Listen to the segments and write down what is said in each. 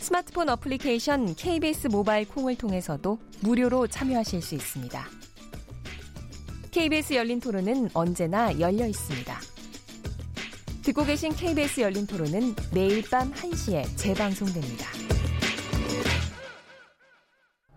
스마트폰 어플리케이션 KBS 모바일 콩을 통해서도 무료로 참여하실 수 있습니다. KBS 열린 토론은 언제나 열려 있습니다. 듣고 계신 KBS 열린 토론은 매일 밤 1시에 재방송됩니다.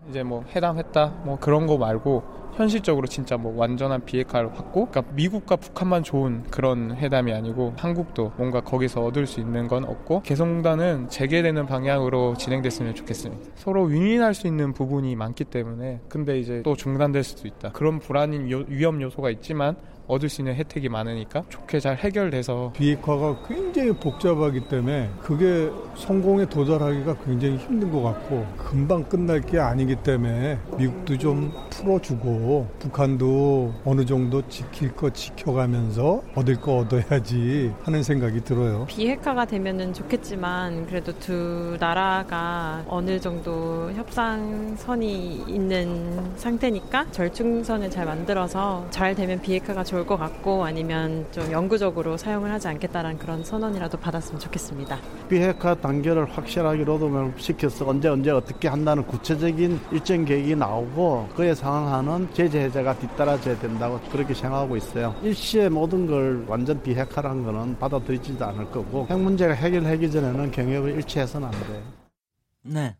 이제 뭐 회담했다 뭐 그런 거 말고 현실적으로 진짜 뭐 완전한 비핵화를 확고 그러니까 미국과 북한만 좋은 그런 회담이 아니고 한국도 뭔가 거기서 얻을 수 있는 건 없고 개성공단은 재개되는 방향으로 진행됐으면 좋겠습니다. 서로 윈윈할 수 있는 부분이 많기 때문에 근데 이제 또 중단될 수도 있다. 그런 불안인 요, 위험 요소가 있지만 얻을 수 있는 혜택이 많으니까 좋게 잘 해결돼서 비핵화가 굉장히 복잡하기 때문에 그게 성공에 도달하기가 굉장히 힘든 것 같고 금방 끝날 게 아니기 때문에 미국도 좀 풀어주고 북한도 어느 정도 지킬 거 지켜가면서 얻을 거 얻어야지 하는 생각이 들어요. 비핵화가 되면은 좋겠지만 그래도 두 나라가 어느 정도 협상선이 있는 상태니까 절충선을 잘 만들어서 잘 되면 비핵화가 좋을 것 같고 아니면 좀 영구적으로 사용을 하지 않겠다라는 그런 선언이라도 받았으면 좋겠습니다. 비핵화 단계를 확실하게 로드맵 시켜서 언제 언제 어떻게 한다는 구체적인 일정 계획이 나오고 그에 상응하는 제재 해제가 뒤따라져야 된다고 그렇게 생각하고 있어요. 일시에 모든 걸 완전 비핵화라는 거는 받아들이지도 않을 거고 핵 문제가 해결하기 전에는 경협을 일치해서는 안 돼요. 네.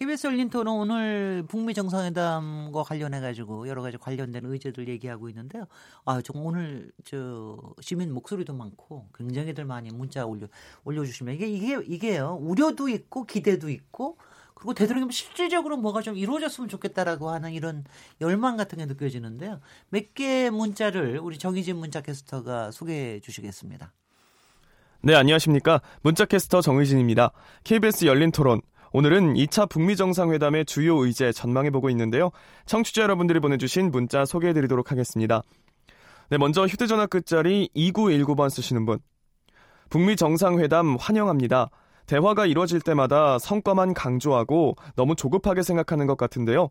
KBS 열린 토론 오늘 북미 정상회담과 관련해 가지고 여러 가지 관련된 의제들 얘기하고 있는데요. 아, 좀 오늘 저 시민 목소리도 많고 굉장히들 많이 문자 올려 올려 주시면 이게 이게 이게요. 우려도 있고 기대도 있고 그리고 되도록이면 실질적으로 뭐가 좀 이루어졌으면 좋겠다라고 하는 이런 열망 같은 게 느껴지는데요. 몇 개 문자를 우리 정희진 문자 캐스터가 소개해 주시겠습니다. 네, 안녕하십니까. 문자캐스터 정의진입니다. KBS 열린 토론. 오늘은 2차 북미 정상회담의 주요 의제 전망해보고 있는데요. 청취자 여러분들이 보내주신 문자 소개해드리도록 하겠습니다. 네, 먼저 휴대전화 끝자리 2919번 쓰시는 분. 북미 정상회담 환영합니다. 대화가 이루어질 때마다 성과만 강조하고 너무 조급하게 생각하는 것 같은데요.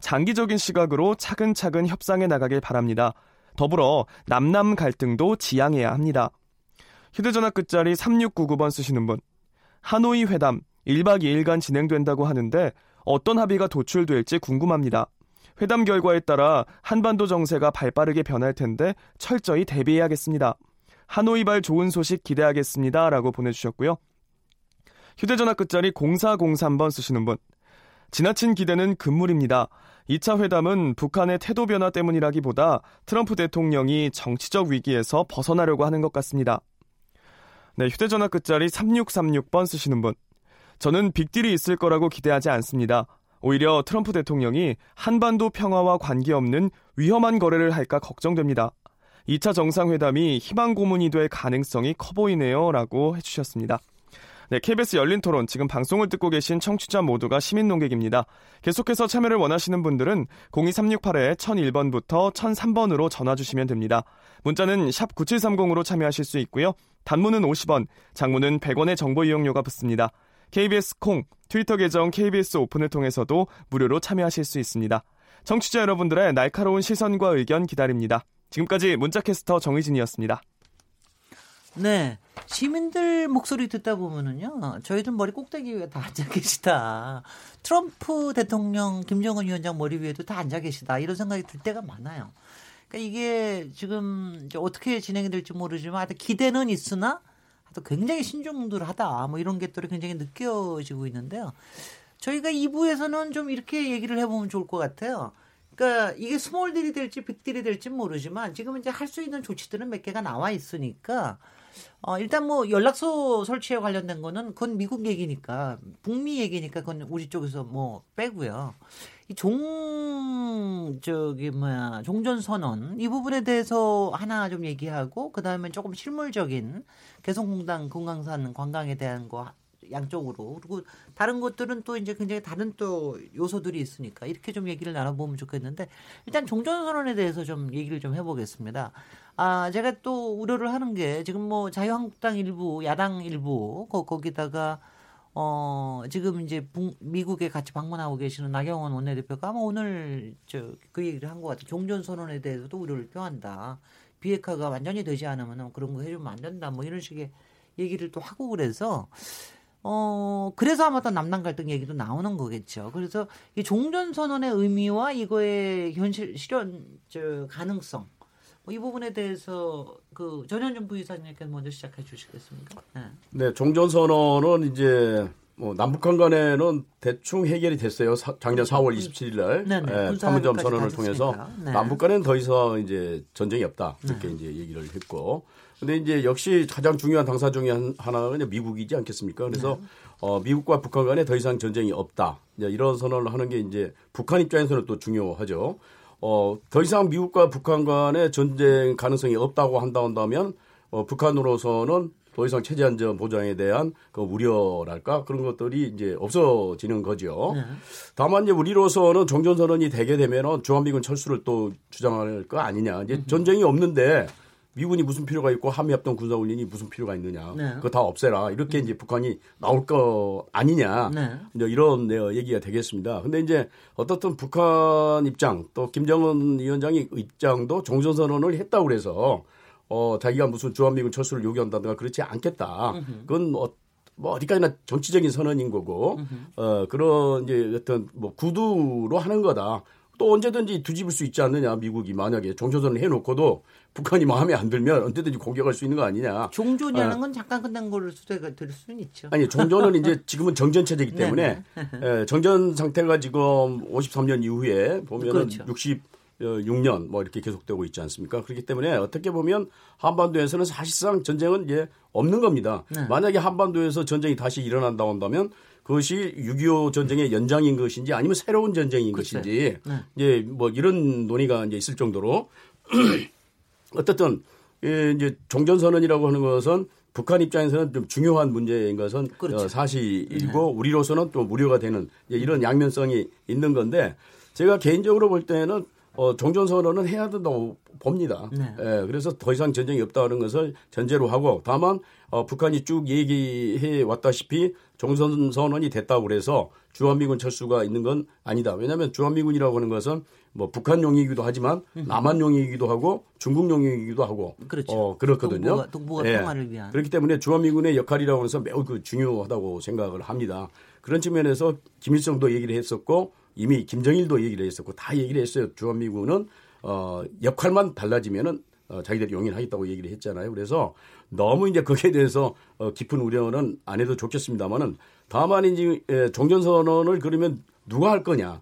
장기적인 시각으로 차근차근 협상해 나가길 바랍니다. 더불어 남남 갈등도 지양해야 합니다. 휴대전화 끝자리 3699번 쓰시는 분. 하노이 회담 1박 2일간 진행된다고 하는데 어떤 합의가 도출될지 궁금합니다. 회담 결과에 따라 한반도 정세가 발빠르게 변할 텐데 철저히 대비해야겠습니다. 하노이발 좋은 소식 기대하겠습니다. 라고 보내주셨고요. 휴대전화 끝자리 0403번 쓰시는 분. 지나친 기대는 금물입니다. 2차 회담은 북한의 태도 변화 때문이라기보다 트럼프 대통령이 정치적 위기에서 벗어나려고 하는 것 같습니다. 네, 휴대전화 끝자리 3636번 쓰시는 분. 저는 빅딜이 있을 거라고 기대하지 않습니다. 오히려 트럼프 대통령이 한반도 평화와 관계없는 위험한 거래를 할까 걱정됩니다. 2차 정상회담이 희망 고문이 될 가능성이 커 보이네요. 라고 해주셨습니다. 네, KBS 열린 토론 지금 방송을 듣고 계신 청취자 모두가 시민 농객입니다. 계속해서 참여를 원하시는 분들은 02368-1001번부터 1003번으로 전화 주시면 됩니다. 문자는 샵 9730으로 참여하실 수 있고요. 단문은 50원, 장문은 100원의 정보 이용료가 붙습니다. KBS 콩, 트위터 계정 KBS 오픈을 통해서도 무료로 참여하실 수 있습니다. 청취자 여러분들의 날카로운 시선과 의견 기다립니다. 지금까지 문자캐스터 정희진이었습니다. 네. 시민들 목소리 듣다 보면은요, 저희들 머리 꼭대기 위에 다 앉아 계시다. 트럼프 대통령, 김정은 위원장 머리 위에도 다 앉아 계시다. 이런 생각이 들 때가 많아요. 그러니까 이게 지금 어떻게 진행이 될지 모르지만 하여튼 기대는 있으나 또 굉장히 신중들하다. 뭐 이런 것들이 굉장히 느껴지고 있는데요. 저희가 2부에서는 좀 이렇게 얘기를 해보면 좋을 것 같아요. 그러니까 이게 스몰딜이 될지 빅딜이 될지 모르지만 지금 이제 할 수 있는 조치들은 몇 개가 나와 있으니까 어 일단 뭐 연락소 설치에 관련된 거는 그건 미국 얘기니까 북미 얘기니까 그건 우리 쪽에서 뭐 빼고요. 이 종 저기 뭐야 종전 선언 이 부분에 대해서 하나 좀 얘기하고 그 다음에 조금 실물적인 개성공단 금강산 관광에 대한 거 양쪽으로 그리고 다른 것들은 또 이제 굉장히 다른 또 요소들이 있으니까 이렇게 좀 얘기를 나눠보면 좋겠는데 일단 종전 선언에 대해서 좀 얘기를 좀 해보겠습니다. 아 제가 또 우려를 하는 게 지금 뭐 자유한국당 일부 야당 일부 거, 거기다가 어, 지금 이제 북, 미국에 같이 방문하고 계시는 나경원 원내대표가 아마 오늘 저 그 얘기를 한 것 같아요. 종전 선언에 대해서도 우려를 표한다. 비핵화가 완전히 되지 않으면 그런 거 해주면 안 된다. 뭐 이런 식의 얘기를 또 하고 그래서 어, 그래서 아마 또 남남 갈등 얘기도 나오는 거겠죠. 그래서 이 종전 선언의 의미와 이거의 현실 실현 저 가능성 뭐 이 부분에 대해서 그 전현준 부의사님께서 먼저 시작해 주시겠습니까? 네. 네, 종전선언은 이제 뭐 남북한 간에는 대충 해결이 됐어요. 사, 작년 4월 27일 날 네, 판문점 선언을 통해서 네. 남북 간에는 더 이상 이제 전쟁이 없다 이렇게 네. 이제 얘기를 했고, 근데 이제 역시 가장 중요한 당사 중에 하나가 미국이지 않겠습니까? 그래서 네. 어, 미국과 북한 간에 더 이상 전쟁이 없다. 이런 선언을 하는 게 이제 북한 입장에서는 또 중요하죠. 어, 더 이상 미국과 북한 간의 전쟁 가능성이 없다고 한다 한다면 어, 북한으로서는 더 이상 체제 안전 보장에 대한 그 우려랄까 그런 것들이 이제 없어지는 거죠. 네. 다만 이제 우리로서는 종전 선언이 되게 되면은 주한미군 철수를 또 주장할 거 아니냐. 이제 전쟁이 없는데 미군이 무슨 필요가 있고 한미합동 군사훈련이 무슨 필요가 있느냐. 네. 그거 다 없애라. 이렇게 음. 이제 북한이 나올 거 아니냐. 네. 이제 이런 네, 얘기가 되겠습니다. 근데 이제 어떻든 북한 입장 또 김정은 위원장의 입장도 종전 선언을 했다고 그래서 어, 자기가 무슨 주한미군 철수를 요구한다든가 그렇지 않겠다. 그건 뭐, 뭐 어디까지나 정치적인 선언인 거고, 어, 그런 이제 어떤 뭐 구두로 하는 거다. 또 언제든지 뒤집을 수 있지 않느냐 미국이 만약에 종전선을 해놓고도 북한이 마음에 안 들면 언제든지 공격할 수 있는 거 아니냐. 종전이라는 어. 건 잠깐 끝난 걸로 수대가 될 수는 있죠. 아니 종전은 이제 지금은 정전 체제이기 네, 때문에 네. 예, 정전 상태가 지금 53년 이후에 보면은 그렇죠. 60 6년 뭐 이렇게 계속되고 있지 않습니까? 그렇기 때문에 어떻게 보면 한반도에서는 사실상 전쟁은 이제 없는 겁니다. 네. 만약에 한반도에서 전쟁이 다시 일어난다고 한다면 그것이 6.25 전쟁의 연장인 것인지 아니면 새로운 전쟁인 그치. 것인지 네. 이제 뭐 이런 논의가 이제 있을 정도로 어쨌든 예, 이제 종전선언이라고 하는 것은 북한 입장에서는 좀 중요한 문제인 것은 그렇죠. 어, 사실이고 네. 우리로서는 또 무료가 되는 이런 양면성이 있는 건데 제가 개인적으로 볼 때는 어, 종전선언은 해야 된다고 봅니다. 네. 예, 그래서 더 이상 전쟁이 없다는 것을 전제로 하고 다만 어, 북한이 쭉 얘기해 왔다시피 종전선언이 됐다고 그래서 주한미군 철수가 있는 건 아니다. 왜냐하면 주한미군이라고 하는 것은 뭐 북한용이기도 하지만 남한용이기도 하고 중국용이기도 하고 그렇죠. 어, 그렇거든요. 동북아, 동북아 예. 평화를 위한. 그렇기 때문에 주한미군의 역할이라고 해서 매우 그 중요하다고 생각을 합니다. 그런 측면에서 김일성도 얘기를 했었고 이미 김정일도 얘기를 했었고 다 얘기를 했어요. 주한미군은 어, 역할만 달라지면은 어, 자기들이 용인하겠다고 얘기를 했잖아요. 그래서 너무 이제 거기에 대해서 어, 깊은 우려는 안 해도 좋겠습니다만은 다만 이제 예, 종전선언을 그러면 누가 할 거냐.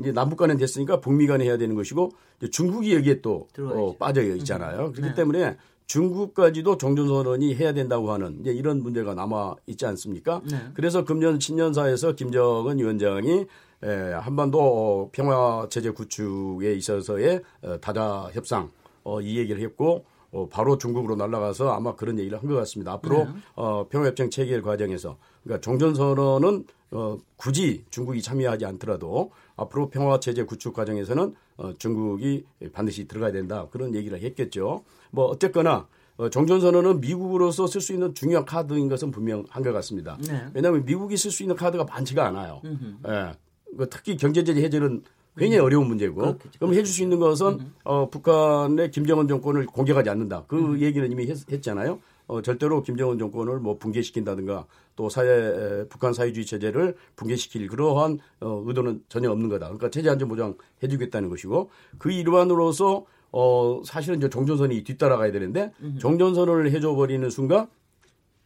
이제 남북 간은 됐으니까 북미 간에 해야 되는 것이고 중국이 여기에 또 어, 빠져 있잖아요. 음. 그렇기 네. 때문에 중국까지도 종전선언이 해야 된다고 하는 이제 이런 문제가 남아 있지 않습니까? 네. 그래서 금년 신년사에서 김정은 위원장이 에, 한반도 평화 체제 구축에 있어서의 어, 다자 협상 어, 이 얘기를 했고 어, 바로 중국으로 날아가서 아마 그런 얘기를 한 것 같습니다. 앞으로 네. 어, 평화협정 체결 과정에서 그러니까 종전선언은 어, 굳이 중국이 참여하지 않더라도 앞으로 평화 체제 구축 과정에서는 어, 중국이 반드시 들어가야 된다 그런 얘기를 했겠죠. 뭐 어쨌거나 어, 종전선언은 미국으로서 쓸 수 있는 중요한 카드인 것은 분명한 것 같습니다. 네. 왜냐하면 미국이 쓸 수 있는 카드가 많지가 않아요. 예. 그 특히 경제적 해제는 굉장히 음. 어려운 문제고 그렇겠죠. 그럼 해줄 수 있는 것은 음. 어, 북한의 김정은 정권을 공격하지 않는다. 그 음. 얘기는 이미 했, 잖아요 어, 절대로 김정은 정권을 뭐 붕괴시킨다든가 또 사회 북한 사회주의 체제를 붕괴시킬 그러한 어, 의도는 전혀 없는 거다. 그러니까 체제 안전 보장 해주겠다는 것이고 그 일환으로서 어, 사실은 이제 종전선이 뒤따라가야 되는데 음. 종전선을 해줘 버리는 순간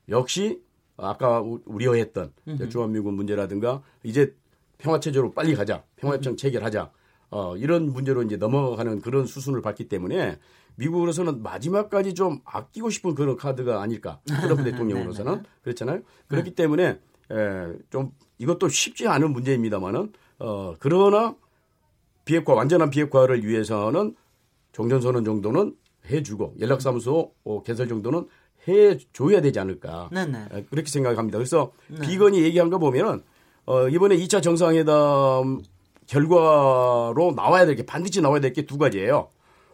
역시 아까 우려했던 주한미군 문제라든가 이제 평화체제로 빨리 가자. 평화협정 체결하자. 어, 이런 문제로 이제 넘어가는 그런 수순을 밟기 때문에 미국으로서는 마지막까지 좀 아끼고 싶은 그런 카드가 아닐까. 트럼프 대통령으로서는. 네, 네. 그렇잖아요. 그렇기 네. 때문에 에, 좀 이것도 쉽지 않은 문제입니다만은 어, 그러나 비핵화, 완전한 비핵화를 위해서는 종전선언 정도는 해주고 연락사무소 어, 개설 정도는 해 줘야 되지 않을까 네네. 예, 그렇게 생각합니다. 그래서 네. 비건이 얘기한 거 보면은 어, 이번에 2차 정상회담 결과로 나와야 될 게 반드시 나와야 될 게 두 가지예요.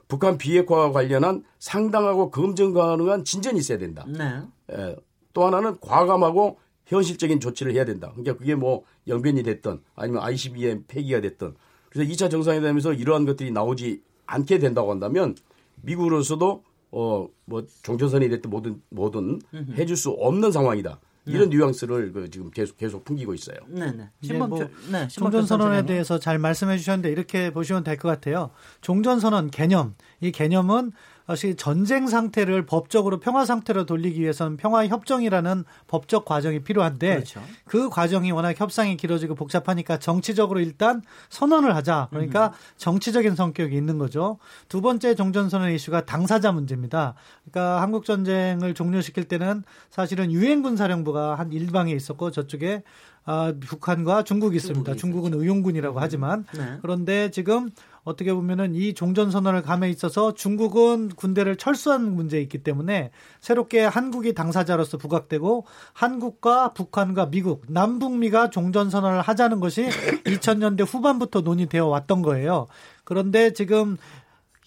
북한 비핵화와 관련한 상당하고 검증 가능한 진전이 있어야 된다. 네. 예, 또 하나는 과감하고 현실적인 조치를 해야 된다. 그러니까 그게 뭐 영변이 됐든 아니면 ICBM 폐기가 됐든 그래서 2차 정상회담에서 이러한 것들이 나오지 않게 된다고 한다면 미국으로서도 어 뭐 종전선이 됐든 뭐든 뭐든 해줄 수 없는 상황이다. 이런 뉘앙스를 그 지금 계속 계속 풍기고 있어요. 네네. 이제 신범 뭐 표- 네, 신범 종전 선언에 선생님. 대해서 잘 말씀해 주셨는데 이렇게 보시면 될 것 같아요. 종전 선언 개념. 이 개념은 사실 전쟁 상태를 법적으로 평화 상태로 돌리기 위해서는 평화 협정이라는 법적 과정이 필요한데 그렇죠. 그 과정이 워낙 협상이 길어지고 복잡하니까 정치적으로 일단 선언을 하자. 그러니까 정치적인 성격이 있는 거죠. 두 번째 종전 선언 이슈가 당사자 문제입니다. 그러니까 한국 전쟁을 종료시킬 때는 사실은 유엔 군 사령부가 한 일방에 있었고 저쪽에 아, 북한과 중국이 있습니다. 중국은 의용군이라고 하지만 네. 그런데 지금 어떻게 보면은 이 종전 선언을 감에 있어서 중국은 군대를 철수한 문제에 있기 때문에 새롭게 한국이 당사자로서 부각되고 한국과 북한과 미국, 남북미가 종전 선언을 하자는 것이 2000년대 후반부터 논의되어 왔던 거예요. 그런데 지금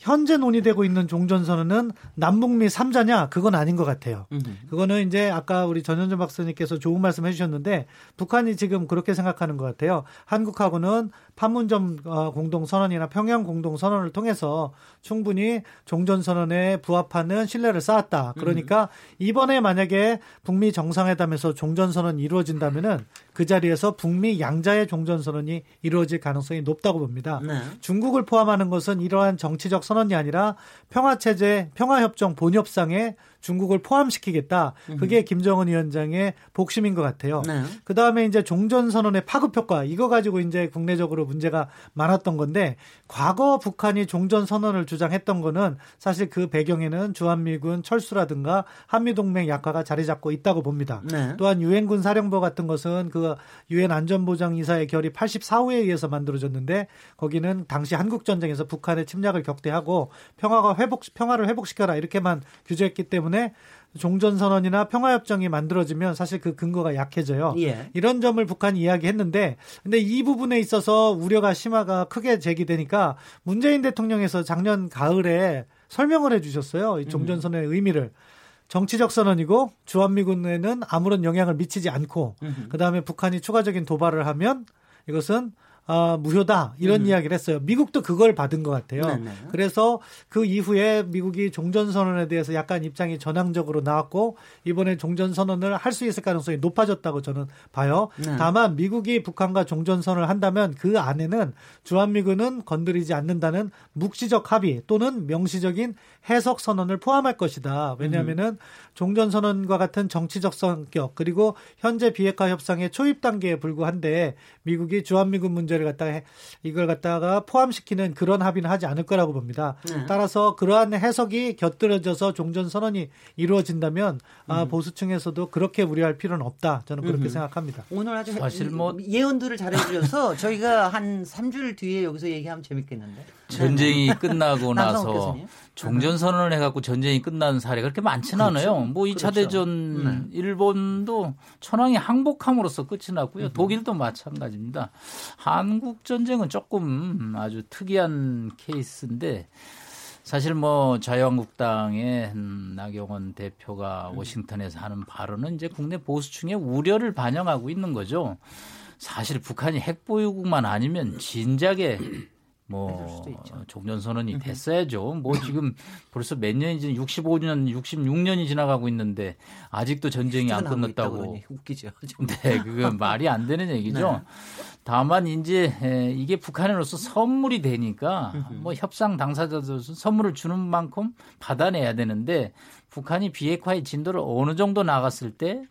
현재 논의되고 있는 종전선언은 남북미 3자냐? 그건 아닌 것 같아요. 그거는 이제 아까 우리 전현준 박사님께서 좋은 말씀 해주셨는데 북한이 지금 그렇게 생각하는 것 같아요. 한국하고는 판문점 어, 공동선언이나 평양 공동선언을 통해서 충분히 종전선언에 부합하는 신뢰를 쌓았다. 그러니까 이번에 만약에 북미 정상회담에서 종전선언이 이루어진다면은 그 자리에서 북미 양자의 종전선언이 이루어질 가능성이 높다고 봅니다. 네. 중국을 포함하는 것은 이러한 정치적 선언이 아니라 평화체제, 평화협정 본협상에 중국을 포함시키겠다. 그게 김정은 위원장의 복심인 것 같아요. 네. 그 다음에 이제 종전선언의 파급 효과, 이거 가지고 이제 국내적으로 문제가 많았던 건데, 과거 북한이 종전선언을 주장했던 거는 사실 그 배경에는 주한미군 철수라든가 한미동맹 약화가 자리 잡고 있다고 봅니다. 네. 또한 유엔군 사령부 같은 것은 그 유엔 안전보장이사의 결의 84호에 의해서 만들어졌는데 거기는 당시 한국 전쟁에서 북한의 침략을 격퇴하고 평화가 회복 평화를 회복시켜라 이렇게만 규제했기 때문에 종전 선언이나 평화 협정이 만들어지면 사실 그 근거가 약해져요. 예. 이런 점을 북한이 이야기했는데 근데 이 부분에 있어서 우려가 심화가 크게 제기되니까 문재인 대통령에서 작년 가을에 설명을 해 주셨어요. 이 종전 선언의 의미를. 정치적 선언이고 주한미군에는 아무런 영향을 미치지 않고 그 다음에 북한이 추가적인 도발을 하면 이것은 아, 무효다 이런 이야기를 했어요. 미국도 그걸 받은 것 같아요. 네네. 그래서 그 이후에 미국이 종전 선언에 대해서 약간 입장이 전향적으로 나왔고 이번에 종전 선언을 할 수 있을 가능성이 높아졌다고 저는 봐요. 네. 다만 미국이 북한과 종전 선언을 한다면 그 안에는 주한미군은 건드리지 않는다는 묵시적 합의 또는 명시적인 해석 선언을 포함할 것이다. 왜냐하면은 종전 선언과 같은 정치적 성격 그리고 현재 비핵화 협상의 초입 단계에 불구한데 미국이 주한미군 문제 를 갖다가 해- 이걸 갖다가 포함시키는 그런 합의는 하지 않을 거라고 봅니다. 네. 따라서 그러한 해석이 곁들여져서 종전 선언이 이루어진다면 아, 보수층에서도 그렇게 우려할 필요는 없다. 저는 그렇게 생각합니다. 오늘 아주 사실 뭐- 예언들을 잘해주셔서 저희가 한 3주일 뒤에 여기서 얘기하면 재밌겠는데. 전쟁이 끝나고 남성욱 나서. 종전 선언을 해갖고 전쟁이 끝난 사례가 그렇게 많지는 않아요. 뭐 2차 그렇죠. 대전 일본도 천황이 항복함으로써 끝이 났고요. 독일도 마찬가지입니다. 한국 전쟁은 조금 아주 특이한 케이스인데 사실 뭐 자유한국당의 음, 나경원 대표가 워싱턴에서 하는 발언은 이제 국내 보수층의 우려를 반영하고 있는 거죠. 사실 북한이 핵 보유국만 아니면 진작에 뭐 종전 선언이 됐어야죠. 뭐 지금 벌써 몇 년이 지 65년, 66년이 지나가고 있는데 아직도 전쟁이 안 끝났다고. 웃기죠. 네, 그건 말이 안 되는 얘기죠. 다만 이제 에, 이게 북한으로서 선물이 되니까 뭐 협상 당사자들로서 선물을 주는 만큼 받아내야 되는데 북한이 비핵화의 진도를 어느 정도 나갔을 때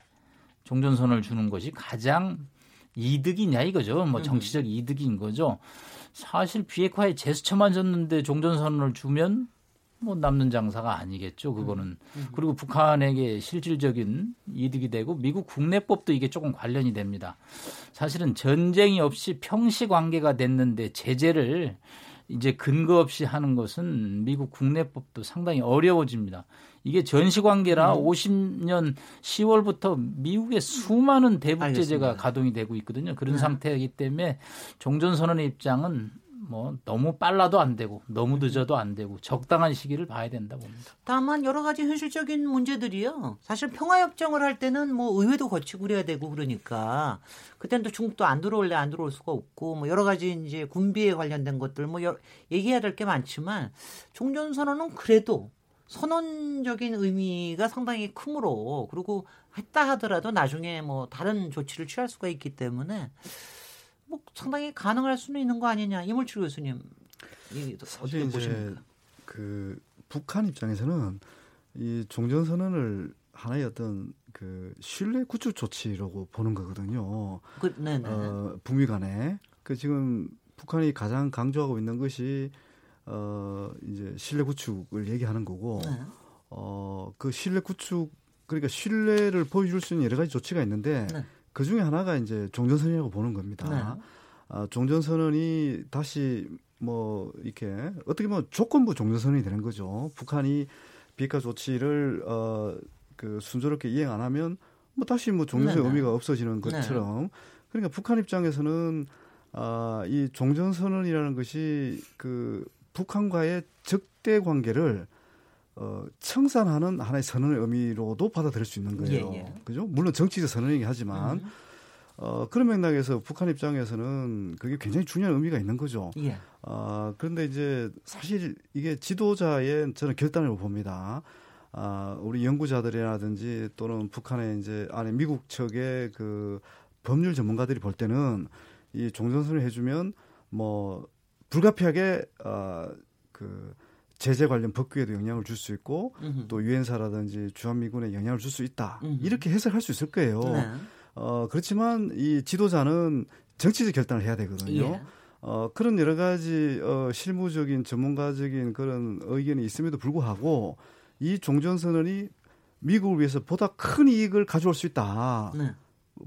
종전선을 주는 것이 가장 이득이냐 이거죠. 뭐 정치적 이득인 거죠. 사실 비핵화에 제스처만 줬는데 종전선언을 주면 뭐 남는 장사가 아니겠죠. 그거는 그리고 북한에게 실질적인 이득이 되고 미국 국내법도 이게 조금 관련이 됩니다. 사실은 전쟁이 없이 평시 관계가 됐는데 제재를 이제 근거 없이 하는 것은 미국 국내법도 상당히 어려워집니다. 이게 전시관계라 음. 50년 10월부터 미국의 수많은 대북 제재가 가동이 되고 있거든요. 그런 네. 상태이기 때문에 종전선언의 입장은 뭐 너무 빨라도 안 되고 너무 늦어도 안 되고 적당한 시기를 봐야 된다 봅니다. 다만 여러 가지 현실적인 문제들이요. 사실 평화협정을 할 때는 뭐 의회도 거치고 그래야 되고 그러니까 그때는 또 중국도 안 들어올래 안 들어올 수가 없고 뭐 여러 가지 이제 군비에 관련된 것들 뭐 얘기해야 될 게 많지만 종전선언은 그래도 선언적인 의미가 상당히 크므로 그리고 했다 하더라도 나중에 뭐 다른 조치를 취할 수가 있기 때문에 뭐 상당히 가능할 수는 있는 거 아니냐 이물출 교수님 어떻게 보십니까? 그 북한 입장에서는 이 종전 선언을 하나의 어떤 그 신뢰 구축 조치라고 보는 거거든요. 그, 네 네. 어, 북미 간에 그 지금 북한이 가장 강조하고 있는 것이 어 이제 신뢰 구축을 얘기하는 거고 네. 어그 신뢰 구축 그러니까 신뢰를 보여줄 수 있는 여러 가지 조치가 있는데 네. 그 중에 하나가 이제 종전선언이라고 보는 겁니다. 네. 아, 종전선언이 다시 뭐 이렇게 어떻게 보면 조건부 종전선언이 되는 거죠. 북한이 비핵화 조치를 어 그 순조롭게 이행 안 하면 뭐 다시 뭐 종전선언 의미가 없어지는 네. 것처럼 그러니까 북한 입장에서는 아, 이 종전선언이라는 것이 그 북한과의 적대 관계를 어, 청산하는 하나의 선언의 의미로도 받아들일 수 있는 거예요. 예, 예. 그죠? 물론 정치적 선언이긴 하지만 음. 어, 그런 맥락에서 북한 입장에서는 그게 굉장히 중요한 의미가 있는 거죠. 예. 어, 그런데 이제 사실 이게 지도자의 저는 결단을 봅니다. 아, 우리 연구자들이라든지 또는 북한의 이제 안에 미국 측의 그 법률 전문가들이 볼 때는 이 종전선을 해주면 뭐 불가피하게 어, 그 제재 관련 법규에도 영향을 줄 수 있고 음흠. 또 유엔사라든지 주한미군에 영향을 줄 수 있다. 음흠. 이렇게 해석할 수 있을 거예요. 네. 어, 그렇지만 이 지도자는 정치적 결단을 해야 되거든요. 예. 어, 그런 여러 가지 어, 실무적인 전문가적인 그런 의견이 있음에도 불구하고 이 종전선언이 미국을 위해서 보다 큰 이익을 가져올 수 있다. 네.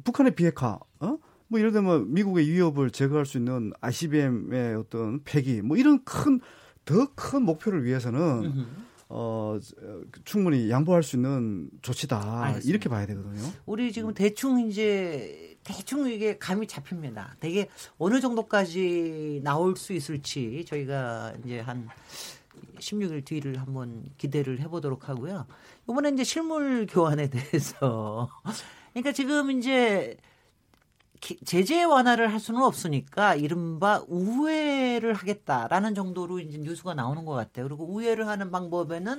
북한의 비핵화, 어? 뭐 예를 들면 미국의 위협을 제거할 수 있는 ICBM의 어떤 폐기, 뭐 이런 큰 더 큰 목표를 위해서는 어, 충분히 양보할 수 있는 조치다. 알겠습니다. 이렇게 봐야 되거든요. 우리 지금 대충 이제 대충 이게 감이 잡힙니다. 되게 어느 정도까지 나올 수 있을지 저희가 이제 한 16일 뒤를 한번 기대를 해보도록 하고요. 이번에 이제 실물 교환에 대해서 그러니까 지금 이제 제재 완화를 할 수는 없으니까 이른바 우회를 하겠다라는 정도로 이제 뉴스가 나오는 것 같아요. 그리고 우회를 하는 방법에는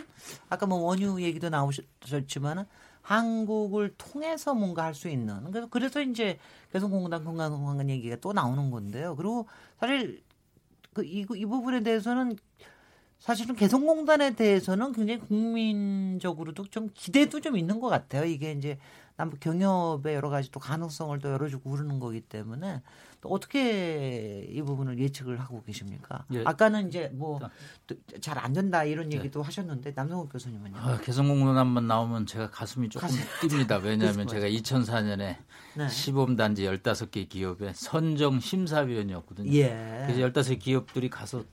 아까 뭐 원유 얘기도 나오셨지만은 한국을 통해서 뭔가 할 수 있는 그래서 그래서 이제 개성공단 건강공단 얘기가 또 나오는 건데요. 그리고 사실 그이 이 부분에 대해서는 사실은 개성공단에 대해서는 굉장히 국민적으로도 좀 기대도 좀 있는 것 같아요. 이게 이제 남북 경협의 여러 가지 또 가능성을 또 열어주고 그러는 거기 때문에 또 어떻게 이 부분을 예측을 하고 계십니까? 예. 아까는 이제 뭐 잘 안 된다 이런 네. 얘기도 네. 하셨는데 남성욱 교수님은요? 아, 개성공단 한번 나오면 제가 가슴이 조금 가슴. 뜁니다. 왜냐하면 제가 2004년에 네. 시범단지 15개 기업의 선정 심사위원이었거든요. 예. 그래서 15개 기업들이 가서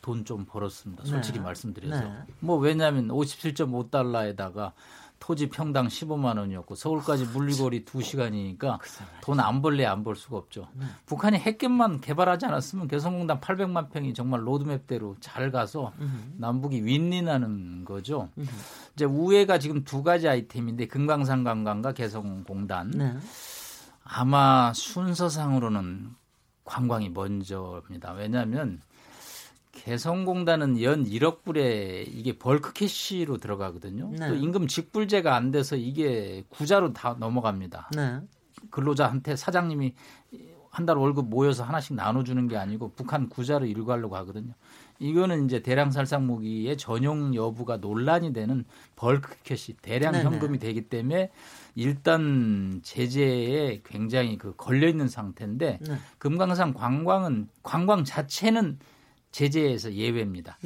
돈 좀 벌었습니다. 솔직히 네. 말씀드려서. 네. 뭐 왜냐하면 57.5달러에다가 토지 평당 15만 원이었고 서울까지 물리거리 2시간이니까 돈 안 벌래 안 벌 수가 없죠. 네. 북한이 핵핵만 개발하지 않았으면 개성공단 800만 평이 정말 로드맵대로 잘 가서 으흠. 남북이 윈윈하는 거죠. 으흠. 이제 우회가 지금 두 가지 아이템인데 금강산 관광과 개성공단. 네. 아마 순서상으로는 관광이 먼저입니다. 왜냐하면 개성공단은 연 1억 불에 이게 벌크 캐시로 들어가거든요. 네. 또 임금 직불제가 안 돼서 이게 구자로 다 넘어갑니다. 네. 근로자한테 사장님이 한 달 월급 모여서 하나씩 나눠주는 게 아니고 북한 구자로 일괄로 가거든요. 이거는 이제 대량 살상 무기의 전용 여부가 논란이 되는 bulk cash 대량 네네. 현금이 되기 때문에 일단 제재에 굉장히 그 걸려 있는 상태인데 네. 금강산 관광은 관광 자체는 제재에서 예외입니다.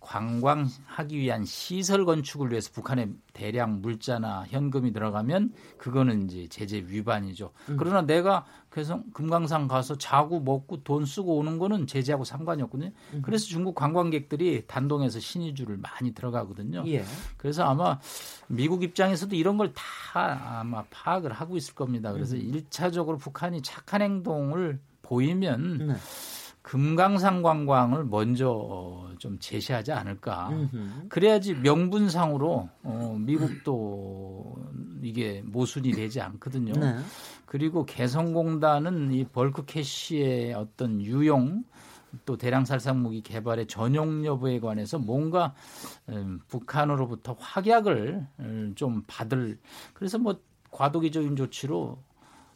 관광하기 위한 시설 건축을 위해서 북한에 대량 물자나 현금이 들어가면 그거는 이제 제재 위반이죠. 음. 그러나 내가 그래서 금강산 가서 자고 먹고 돈 쓰고 오는 거는 제재하고 상관이 없거든요. 음. 그래서 중국 관광객들이 단동에서 신의주를 많이 들어가거든요. 예. 그래서 아마 미국 입장에서도 이런 걸 다 아마 파악을 하고 있을 겁니다. 그래서 음. 일차적으로 북한이 착한 행동을 보이면 네. 금강산 관광을 먼저 어, 좀 제시하지 않을까. 그래야지 명분상으로 어, 미국도 이게 모순이 되지 않거든요. 네. 그리고 개성공단은 이 벌크 캐시의 어떤 유용 또 대량살상 무기 개발의 전용 여부에 관해서 뭔가 음, 북한으로부터 확약을 음, 좀 받을 그래서 뭐 과도기적인 조치로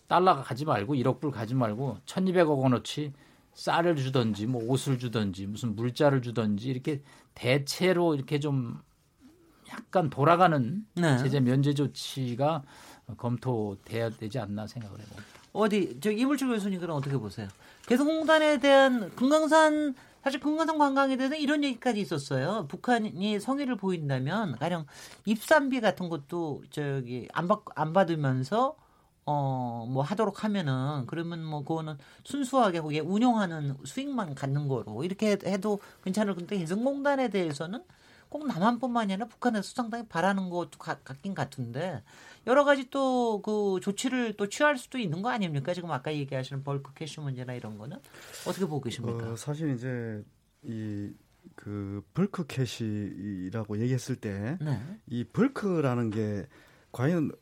달러가 가지 말고 1억 불 가지 말고 1,200억 원어치 쌀을 주든지 뭐 옷을 주든지 무슨 물자를 주든지 이렇게 대체로 이렇게 좀 약간 돌아가는 네. 제재 면제 조치가 검토돼야 되지 않나 생각을 해봅니다. 어디 저 이물주 교수님 그럼 어떻게 보세요? 개성공단에 대한 금강산 사실 금강산 관광에 대해서 이런 얘기까지 있었어요. 북한이 성의를 보인다면 가령 입산비 같은 것도 저기 안 받 안 받으면서 어, 뭐 하도록 하면은 그러면 뭐 그거는 순수하게 거기에 운영하는 수익만 갖는 거로 이렇게 해도 괜찮을 건데 개성공단에 대해서는 꼭 남한뿐만이 아니라 북한에서 상당히 바라는 것도 가, 같긴 같은데 여러 가지 또 그 조치를 또 취할 수도 있는 거 아닙니까? 지금 아까 얘기하시는 bulk cash 문제나 이런 거는 어떻게 보고 계십니까? 어, 사실 이제 이그 bulk cash라고 얘기했을 때이 네. bulk라는 게 과연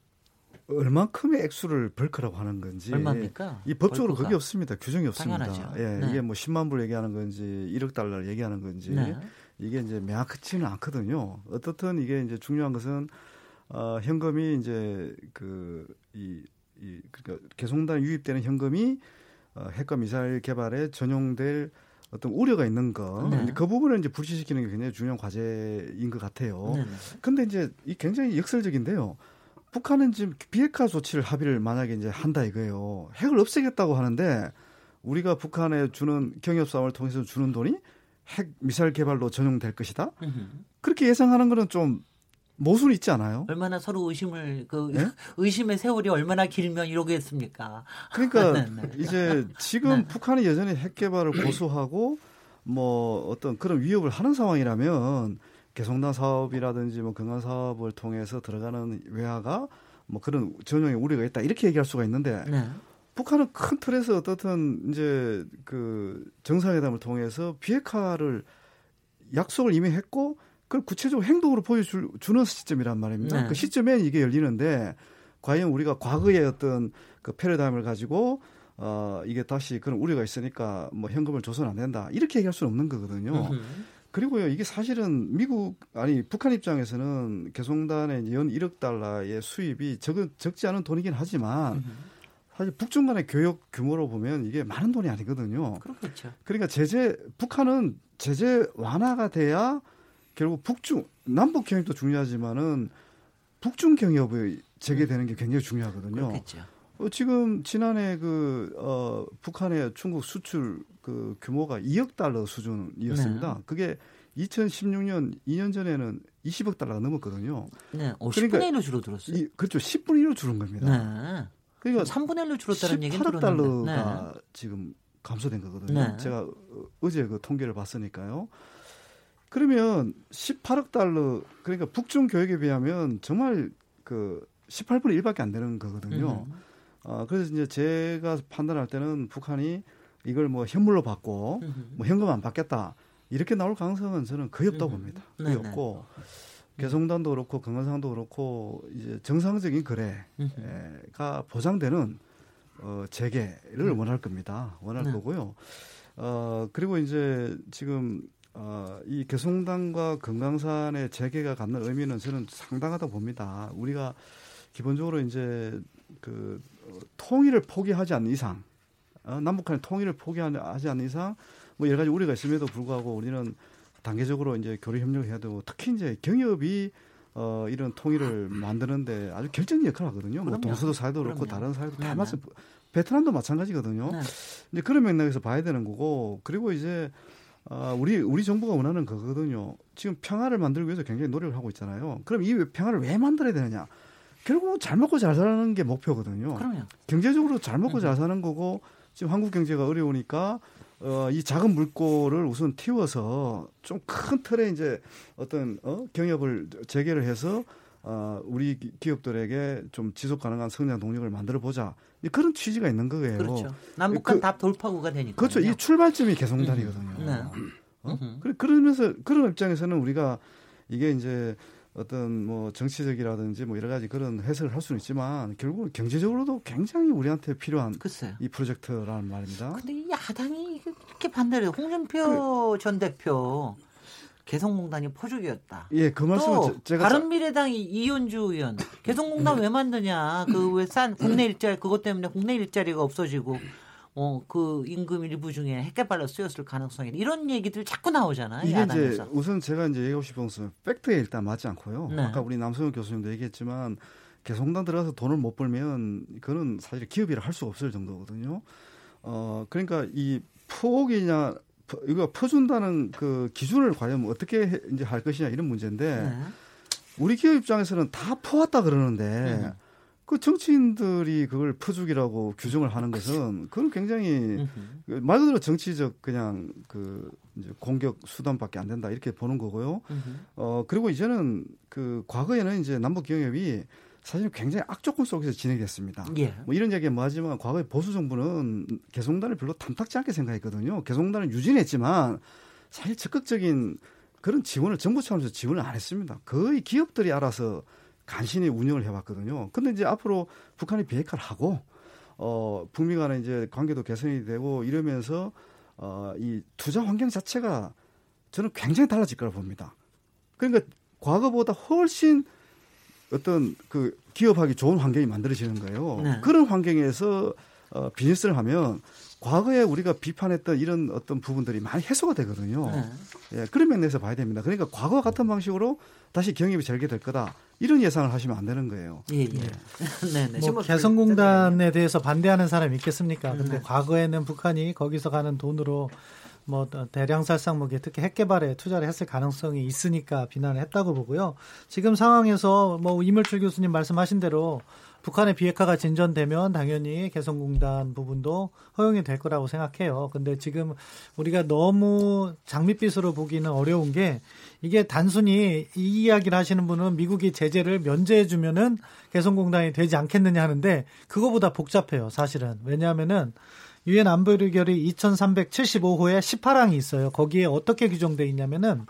얼만큼의 액수를 bulk라고 하는 건지 얼마입니까? 이 법적으로 bulk가. 그게 없습니다. 규정이 없습니다. 당연하죠. 예, 네. 이게 뭐 10만 불 얘기하는 건지 1억 달러를 얘기하는 건지 네. 이게 이제 명확하지는 않거든요. 어떻든 이게 이제 중요한 것은 어, 현금이 이제 그이 이 그러니까 개송단 유입되는 현금이 어, 핵과 미사일 개발에 전용될 어떤 우려가 있는 거. 네. 그 부분을 이제 불시시키는 게 굉장히 중요한 과제인 것 같아요. 네. 근데 이제 이 굉장히 역설적인데요. 북한은 지금 비핵화 조치를 합의를 만약에 이제 한다 이거예요. 핵을 없애겠다고 하는데 우리가 북한에 주는 경협 싸움을 통해서 주는 돈이 핵 미사일 개발로 전용될 것이다. 그렇게 예상하는 거는 좀 모순 있지 않아요? 얼마나 서로 의심을 그 네? 의심의 세월이 얼마나 길면 이러겠습니까? 그러니까 네, 네. 이제 지금 네. 북한이 여전히 핵 개발을 고수하고 뭐 어떤 그런 위협을 하는 상황이라면 개성단 사업이라든지 뭐 경관 사업을 통해서 들어가는 외화가 뭐 그런 전용의 우려가 있다 이렇게 얘기할 수가 있는데 네. 북한은 큰 틀에서 어떻든 이제 그 정상회담을 통해서 비핵화를 약속을 이미 했고 그걸 구체적으로 행동으로 보여주는 시점이란 말입니다. 네. 그 시점에 이게 열리는데 과연 우리가 과거의 어떤 그 패러다임을 가지고 어 이게 다시 그런 우려가 있으니까 뭐 현금을 줘서는 안 된다 이렇게 얘기할 수는 없는 거거든요. 그리고요, 이게 사실은 미국, 아니, 북한 입장에서는 개성단의 연 1억 달러의 수입이 적, 적지 않은 돈이긴 하지만 사실 북중 간의 교역 규모로 보면 이게 많은 돈이 아니거든요. 그렇겠죠. 그러니까 제재, 북한은 제재 완화가 돼야 결국 북중, 남북 경협도 중요하지만은 북중 경협이 재개되는 게 굉장히 중요하거든요. 그렇겠죠. 어, 지금 지난해 그, 어, 북한의 중국 수출 그 규모가 2억 달러 수준이었습니다. 네. 그게 2016년 2년 전에는 20억 달러가 넘었거든요. 네. 어, 그러니까 10분의 1로 줄어들었어요. 이, 그렇죠. 10분의 1로 줄은 겁니다. 네. 그러니까 3분의 1로 줄었다는 얘기는 18억 달러가 네. 지금 감소된 거거든요. 네. 제가 어제 그 통계를 봤으니까요. 그러면 18억 달러 그러니까 북중 교역에 비하면 정말 그 18분의 1밖에 안 되는 거거든요. 음. 어, 그래서 이제 제가 판단할 때는 북한이 이걸 뭐 현물로 받고 뭐 현금 안 받겠다 이렇게 나올 가능성은 저는 거의 없다고 봅니다. 거의 네네. 없고 개성단도 그렇고 금강산도 그렇고 이제 정상적인 거래가 보장되는 어, 재개를 음. 원할 겁니다. 원할 네. 거고요. 어, 그리고 이제 지금 어, 이 개성단과 금강산의 재개가 갖는 의미는 저는 상당하다고 봅니다. 우리가 기본적으로 이제 그 어, 통일을 포기하지 않는 이상 어, 남북한의 통일을 포기하지 않는 이상 뭐 여러 가지 우려가 있음에도 불구하고 우리는 단계적으로 이제 교류 협력을 해야 되고 특히 이제 경협이 어 이런 통일을 만드는데 아주 결정적 역할을 하거든요. 뭐 동서도 사회도 그렇고 그럼요. 다른 사회도 다 마찬 베트남도 마찬가지거든요. 네. 이제 그런 맥락에서 봐야 되는 거고 그리고 이제 아, 우리 우리 정부가 원하는 거거든요. 지금 평화를 만들기 위해서 굉장히 노력을 하고 있잖아요. 그럼 이 평화를 왜 만들어야 되느냐? 결국 잘 먹고 잘 사는 게 목표거든요. 그럼요. 경제적으로 잘 먹고 잘 사는 거고 지금 한국 경제가 어려우니까 어, 이 작은 물꼬를 우선 틔워서 좀 큰 틀에 이제 어떤 어, 경협을 재개를 해서 어, 우리 기업들에게 좀 지속 가능한 성장 동력을 만들어 보자. 그런 취지가 있는 거예요. 그렇죠. 남북한 그, 답 돌파구가 되니까. 그렇죠. 이 출발점이 개성단이거든요. 음. 네. 어? 그러면서 그런 입장에서는 우리가 이게 이제 어떤 뭐 정치적이라든지 뭐 여러 가지 그런 해석을 할 수는 있지만 결국은 경제적으로도 굉장히 우리한테 필요한 글쎄요. 이 프로젝트라는 말입니다. 근데 이 야당이 이렇게 반대를. 홍준표 그래. 전 대표 개성공단이 포죽이었다. 예, 그 말씀은 제가 바른미래당이 이현주 의원 개성공단 왜 만드냐? 그 왜 싼 국내 일자리 그것 때문에 국내 일자리가 없어지고 어, 그 임금 일부 중에 핵개발로 쓰였을 가능성이 이런 얘기들 자꾸 나오잖아요. 이게 야당에서. 이제 우선 제가 이제 얘기하고 싶은 것은 팩트에 일단 맞지 않고요. 네. 아까 우리 남성현 교수님도 얘기했지만 개성공단 들어가서 돈을 못 벌면 그거는 사실 기업이라 할 수가 없을 정도거든요. 어, 그러니까 이 포옥이냐 이거 퍼준다는 그 기준을 과연 어떻게 이제 할 것이냐 이런 문제인데 네. 우리 기업 입장에서는 다 퍼왔다 그러는데 네. 그 정치인들이 그걸 퍼주기라고 규정을 하는 것은 그건 굉장히 그말 그대로 정치적 그냥 그 이제 공격 수단밖에 안 된다 이렇게 보는 거고요. 어 그리고 이제는 그 과거에는 이제 남북 경협이 사실 굉장히 악조건 속에서 진행됐습니다. 예. 뭐 이런 얘기 뭐하지만 과거에 보수 정부는 개성단을 별로 탐탁지 않게 생각했거든요. 개성단을 유진했지만 사실 적극적인 그런 지원을 정부 차원에서 지원을 안 했습니다. 거의 기업들이 알아서 간신히 운영을 해왔거든요. 근데 이제 앞으로 북한이 비핵화를 하고 어 북미 간에 이제 관계도 개선이 되고 이러면서 어이 투자 환경 자체가 저는 굉장히 달라질 거라 고 봅니다. 그러니까 과거보다 훨씬 어떤 그 기업하기 좋은 환경이 만들어지는 거예요. 네. 그런 환경에서 어, 비즈니스를 하면 과거에 우리가 비판했던 이런 어떤 부분들이 많이 해소가 되거든요. 네. 예, 그런 면에서 봐야 됩니다. 그러니까 과거와 같은 방식으로 다시 경협이 절개될 거다. 이런 예상을 하시면 안 되는 거예요. 예, 예. 네, 네. 뭐 개성공단에 대해서 반대하는 사람이 있겠습니까? 근데 네. 과거에는 북한이 거기서 가는 돈으로 뭐 대량 살상 무기 특히 핵 개발에 투자를 했을 가능성이 있으니까 비난을 했다고 보고요. 지금 상황에서 뭐 이물출 교수님 말씀하신 대로 북한의 비핵화가 진전되면 당연히 개성공단 부분도 허용이 될 거라고 생각해요. 근데 지금 우리가 너무 장밋빛으로 보기는 어려운 게 이게 단순히 이 이야기를 하시는 분은 미국이 제재를 면제해 주면은 개성공단이 되지 않겠느냐 하는데 그거보다 복잡해요. 사실은 왜냐하면은 유엔 안보리 결의 2375호에 18항이 있어요. 거기에 어떻게 규정돼 있냐면은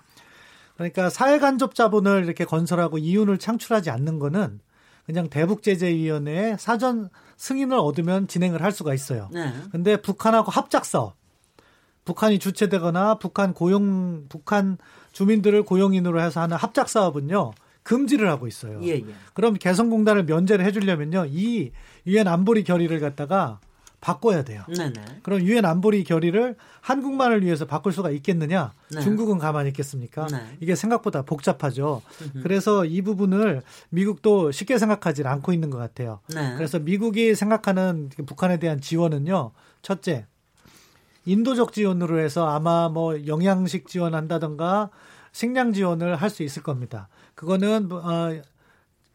그러니까 사회 간접 자본을 이렇게 건설하고 이윤을 창출하지 않는 거는 그냥 대북제재위원회에 사전 승인을 얻으면 진행을 할 수가 있어요. 네. 근데 북한하고 합작사업, 북한이 주체되거나 북한 고용, 북한 주민들을 고용인으로 해서 하는 합작 사업은요, 금지를 하고 있어요. 예, 예. 그럼 개성공단을 면제를 해주려면요, 이 유엔 안보리 결의를 갖다가 바꿔야 돼요. 네네. 그럼 유엔 안보리 결의를 한국만을 위해서 바꿀 수가 있겠느냐? 네. 중국은 가만히 있겠습니까? 네. 이게 생각보다 복잡하죠. 으흠. 그래서 이 부분을 미국도 쉽게 생각하지 않고 있는 것 같아요. 네. 그래서 미국이 생각하는 북한에 대한 지원은요. 첫째, 인도적 지원으로 해서 아마 뭐 영양식 지원한다던가 식량 지원을 할 수 있을 겁니다. 그거는 어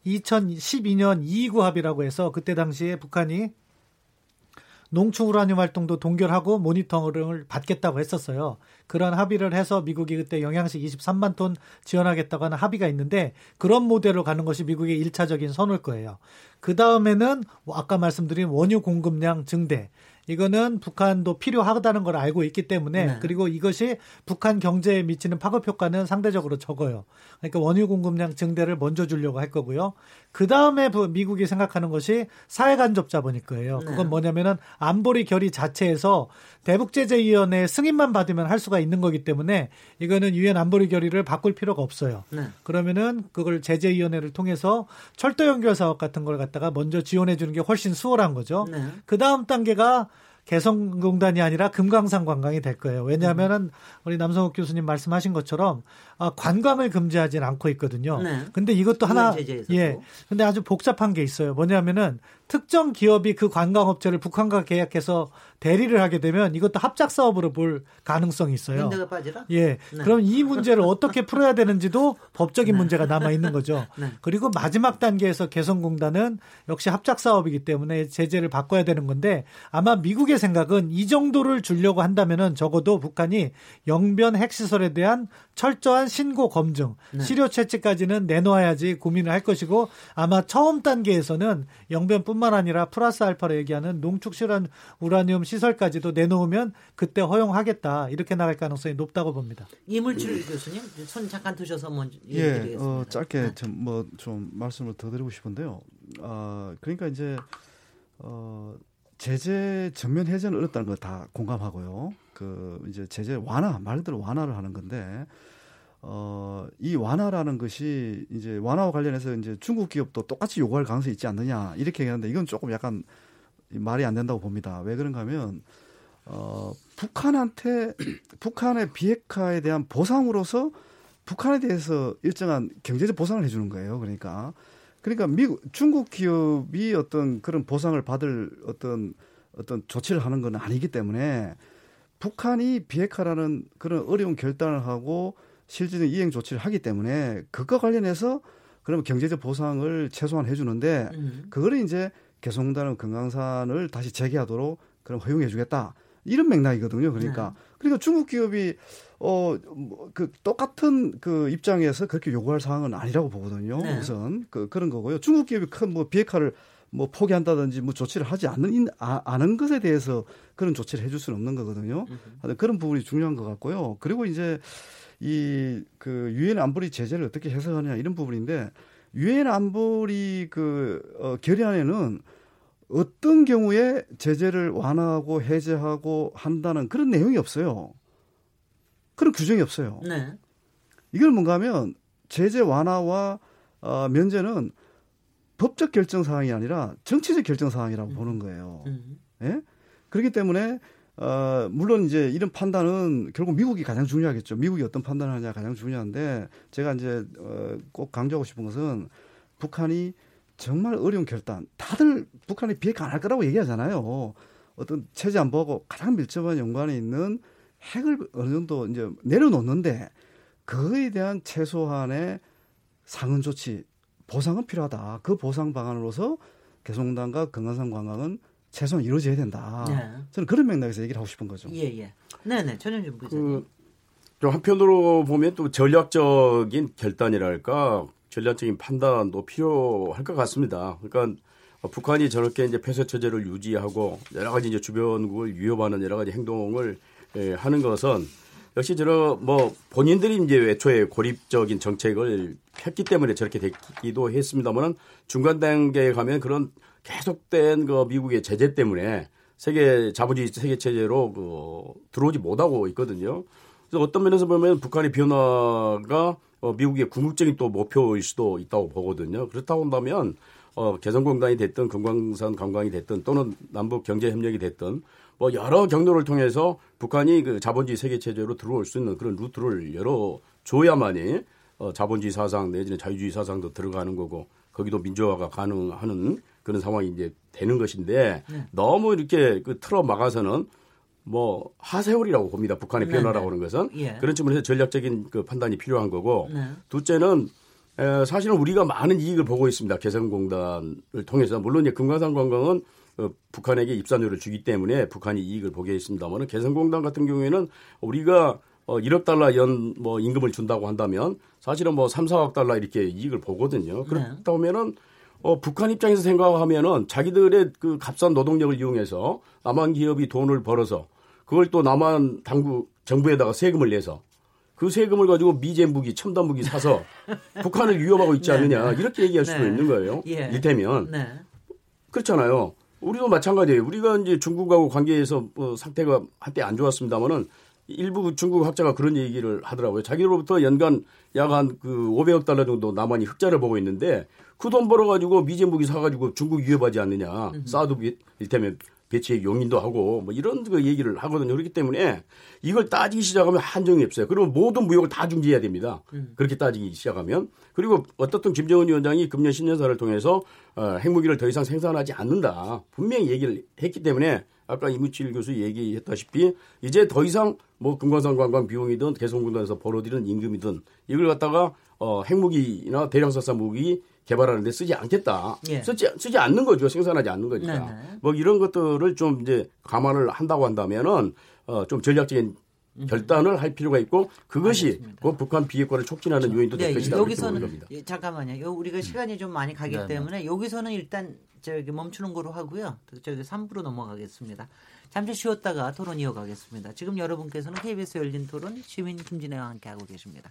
2012년 2.29 합의라고 해서 그때 당시에 북한이 농축 우라늄 활동도 동결하고 모니터링을 받겠다고 했었어요. 그런 합의를 해서 미국이 그때 영양식 23만 톤 지원하겠다고 하는 합의가 있는데 그런 모델로 가는 것이 미국의 1차적인 선호일 거예요. 그 다음에는 아까 말씀드린 원유 공급량 증대, 이거는 북한도 필요하다는 걸 알고 있기 때문에 네. 그리고 이것이 북한 경제에 미치는 파급 효과는 상대적으로 적어요. 그러니까 원유 공급량 증대를 먼저 주려고 할 거고요. 그 다음에 미국이 생각하는 것이 사회 간접 자본일 거예요. 네. 그건 뭐냐면은 안보리 결의 자체에서 대북 제재 위원회 승인만 받으면 할 수가 있는 거기 때문에 이거는 유엔 안보리 결의를 바꿀 필요가 없어요. 네. 그러면은 그걸 제재 위원회를 통해서 철도 연결 사업 같은 걸 갖다가 먼저 지원해 주는 게 훨씬 수월한 거죠. 네. 그 다음 단계가 개성공단이 아니라 금강산 관광이 될 거예요. 왜냐하면은 우리 남성욱 교수님 말씀하신 것처럼 아, 관광을 금지하지는 않고 있거든요. 네. 근데 이것도 하나 예. 근데 아주 복잡한 게 있어요. 뭐냐면은 특정 기업이 그 관광업체를 북한과 계약해서 대리를 하게 되면 이것도 합작 사업으로 볼 가능성이 있어요. 예. 네. 그럼 이 문제를 어떻게 풀어야 되는지도 법적인 네. 문제가 남아 있는 거죠. 네. 그리고 마지막 단계에서 개성공단은 역시 합작 사업이기 때문에 제재를 바꿔야 되는 건데 아마 미국의 생각은 이 정도를 주려고 한다면은 적어도 북한이 영변 핵시설에 대한 철저한 신고 검증, 네. 시료 채취까지는 내놓아야지 고민을 할 것이고 아마 처음 단계에서는 영변뿐만 아니라 플러스 알파로 얘기하는 농축실한 우라늄 시설까지도 내놓으면 그때 허용하겠다 이렇게 나갈 가능성이 높다고 봅니다. 이물질 교수님 손 잠깐 드셔서 먼저 예, 어, 짧게 네. 좀뭐좀 뭐 좀 말씀을 더 드리고 싶은데요. 어, 그러니까 이제 어, 제재 전면 해제는 어렵다는 거다 공감하고요. 그 이제 제재 완화 말 그대로 완화를 하는 건데 어, 이 완화라는 것이 이제 완화와 관련해서 이제 중국 기업도 똑같이 요구할 가능성이 있지 않느냐 이렇게 얘기하는데 이건 조금 약간 말이 안 된다고 봅니다. 왜 그런가 하면 어, 북한한테 북한의 비핵화에 대한 보상으로서 북한에 대해서 일정한 경제적 보상을 해주는 거예요. 그러니까 그러니까 미국 중국 기업이 어떤 그런 보상을 받을 어떤 어떤 조치를 하는 건 아니기 때문에 북한이 비핵화라는 그런 어려운 결단을 하고 실질적 이행 조치를 하기 때문에 그것과 관련해서 그러면 경제적 보상을 최소한 해주는데 음. 그거를 이제 개성공단은 금강산을 다시 재개하도록 그럼 허용해주겠다 이런 맥락이거든요. 그러니까 네. 그러니까 중국 기업이 어그 뭐 똑같은 그 입장에서 그렇게 요구할 사항은 아니라고 보거든요. 네. 우선 그 그런 거고요. 중국 기업이 큰 뭐 비핵화를 뭐 포기한다든지 뭐 조치를 하지 않는 아, 않은 것에 대해서 그런 조치를 해줄 수는 없는 거거든요. 하여튼 그런 부분이 중요한 것 같고요. 그리고 이제 이 그 유엔 안보리 제재를 어떻게 해석하냐 이런 부분인데 유엔 안보리 그 어, 결의안에는 어떤 경우에 제재를 완화하고 해제하고 한다는 그런 내용이 없어요. 그런 규정이 없어요. 네. 이걸 뭔가 하면 제재 완화와 어, 면제는 법적 결정 사항이 아니라 정치적 결정 사항이라고 음. 보는 거예요. 음. 예? 그렇기 때문에 어, 물론 이제 이런 판단은 결국 미국이 가장 중요하겠죠. 미국이 어떤 판단을 하냐 가장 중요한데 제가 이제 어, 꼭 강조하고 싶은 것은 북한이 정말 어려운 결단. 다들 북한이 비핵화 안 할 거라고 얘기하잖아요. 어떤 체제 안보하고 가장 밀접한 연관이 있는 핵을 어느 정도 이제 내려놓는데 그거에 대한 최소한의 상응 조치 보상은 필요하다. 그 보상 방안으로서 개성공단과 금강산 관광은 최소한 이루어져야 된다. 네. 저는 그런 맥락에서 얘기를 하고 싶은 거죠. 예, 예. 네 네. 전현준 부장님. 그, 한편으로 보면 또 전략적인 결단이랄까 전략적인 판단도 필요할 것 같습니다. 그러니까 북한이 저렇게 이제 폐쇄 체제를 유지하고 여러 가지 이제 주변국을 위협하는 여러 가지 행동을 예, 하는 것은 역시 저러 뭐 본인들이 이제 애초에 고립적인 정책을 했기 때문에 저렇게 됐기도 했습니다만은 중간 단계에 가면 그런 계속된 그 미국의 제재 때문에 세계 자본주의 세계 체제로 그 들어오지 못하고 있거든요. 그래서 어떤 면에서 보면 북한의 변화가 어, 미국의 궁극적인 또 목표일 수도 있다고 보거든요. 그렇다고 한다면 어, 개성공단이 됐든 금강산 관광이 됐든 또는 남북 경제 협력이 됐든 뭐 여러 경로를 통해서 북한이 그 자본주의 세계 체제로 들어올 수 있는 그런 루트를 열어 줘야만이 어, 자본주의 사상 내지는 자유주의 사상도 들어가는 거고 거기도 민주화가 가능하는 그런 상황이 이제 되는 것인데 네. 너무 이렇게 그 틀어 막아서는 뭐 하세월이라고 봅니다. 북한의 네, 변화라고 네. 하는 것은 예. 그런 측면에서 전략적인 그 판단이 필요한 거고 네. 둘째는 에, 사실은 우리가 많은 이익을 보고 있습니다. 개성공단을 통해서 물론 이제 금강산 관광은 어, 북한에게 입산료를 주기 때문에 북한이 이익을 보게 했습니다만은 개성공단 같은 경우에는 우리가 어, 1억 달러 연 뭐 임금을 준다고 한다면 사실은 뭐 3, 4억 달러 이렇게 이익을 보거든요. 그렇다 네. 보면은 어, 북한 입장에서 생각하면은 자기들의 그 값싼 노동력을 이용해서 남한 기업이 돈을 벌어서 그걸 또 남한 당국 정부에다가 세금을 내서 그 세금을 가지고 미제 무기, 첨단 무기 사서 북한을 위협하고 있지 네, 않느냐 네. 이렇게 얘기할 수도 네. 있는 거예요. 예. 이태면 네. 그렇잖아요. 우리도 마찬가지예요. 우리가 이제 중국하고 관계에서 뭐 상태가 한때 안 좋았습니다만은 일부 중국 학자가 그런 얘기를 하더라고요. 자기로부터 연간 약 한 그 500억 달러 정도 남한이 흑자를 보고 있는데 그 돈 벌어가지고 미제 무기 사가지고 중국 위협하지 않느냐. 사드 일테면 배치의 용인도 하고 뭐 이런 그 얘기를 하거든요. 그렇기 때문에 이걸 따지기 시작하면 한정이 없어요. 그러면 모든 무역을 다 중지해야 됩니다. 음. 그렇게 따지기 시작하면 그리고 어떻든 김정은 위원장이 금년 신년사를 통해서 어, 핵무기를 더 이상 생산하지 않는다 분명히 얘기를 했기 때문에 아까 이무칠 교수 얘기했다시피 이제 더 이상 뭐 금관산 관광 비용이든 개성군단에서 벌어들이는 임금이든 이걸 갖다가 어, 핵무기나 대량사사 무기 개발하는데 쓰지 않겠다. 예. 쓰지, 쓰지 않는 거죠. 생산하지 않는 거니까. 네네. 뭐 이런 것들을 좀 이제 감안을 한다고 한다면은 어, 좀 전략적인 음. 결단을 할 필요가 있고 그것이 그 북한 비핵화를 촉진하는 그렇죠. 요인도 될 네, 것이다. 여기서는 예, 잠깐만요. 우리가 시간이 좀 많이 가기 네, 때문에 여기서는 일단 저기 멈추는 거로 하고요. 저기 3부로 넘어가겠습니다. 잠시 쉬었다가 토론 이어가겠습니다. 지금 여러분께서는 KBS 열린 토론 시민 김진애와 함께 하고 계십니다.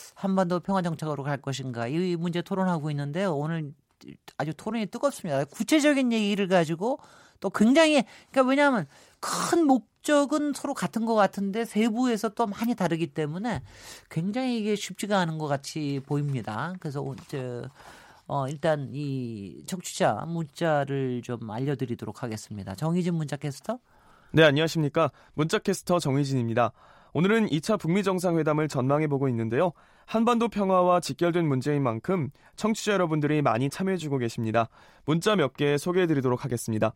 한반도 평화 정착으로 갈 것인가 이 문제 토론하고 있는데요. 오늘 아주 토론이 뜨겁습니다. 구체적인 얘기를 가지고 또 굉장히 그러니까 왜냐하면 큰 목적은 서로 같은 것 같은데 세부에서 또 많이 다르기 때문에 굉장히 이게 쉽지가 않은 것 같이 보입니다. 그래서 저 어, 일단 이 청취자 문자를 좀 알려드리도록 하겠습니다. 정희진 문자 캐스터. 네, 안녕하십니까. 문자 캐스터 정희진입니다. 오늘은 2차 북미 정상회담을 전망해 보고 있는데요. 한반도 평화와 직결된 문제인 만큼 청취자 여러분들이 많이 참여해 주고 계십니다. 문자 몇 개 소개해 드리도록 하겠습니다.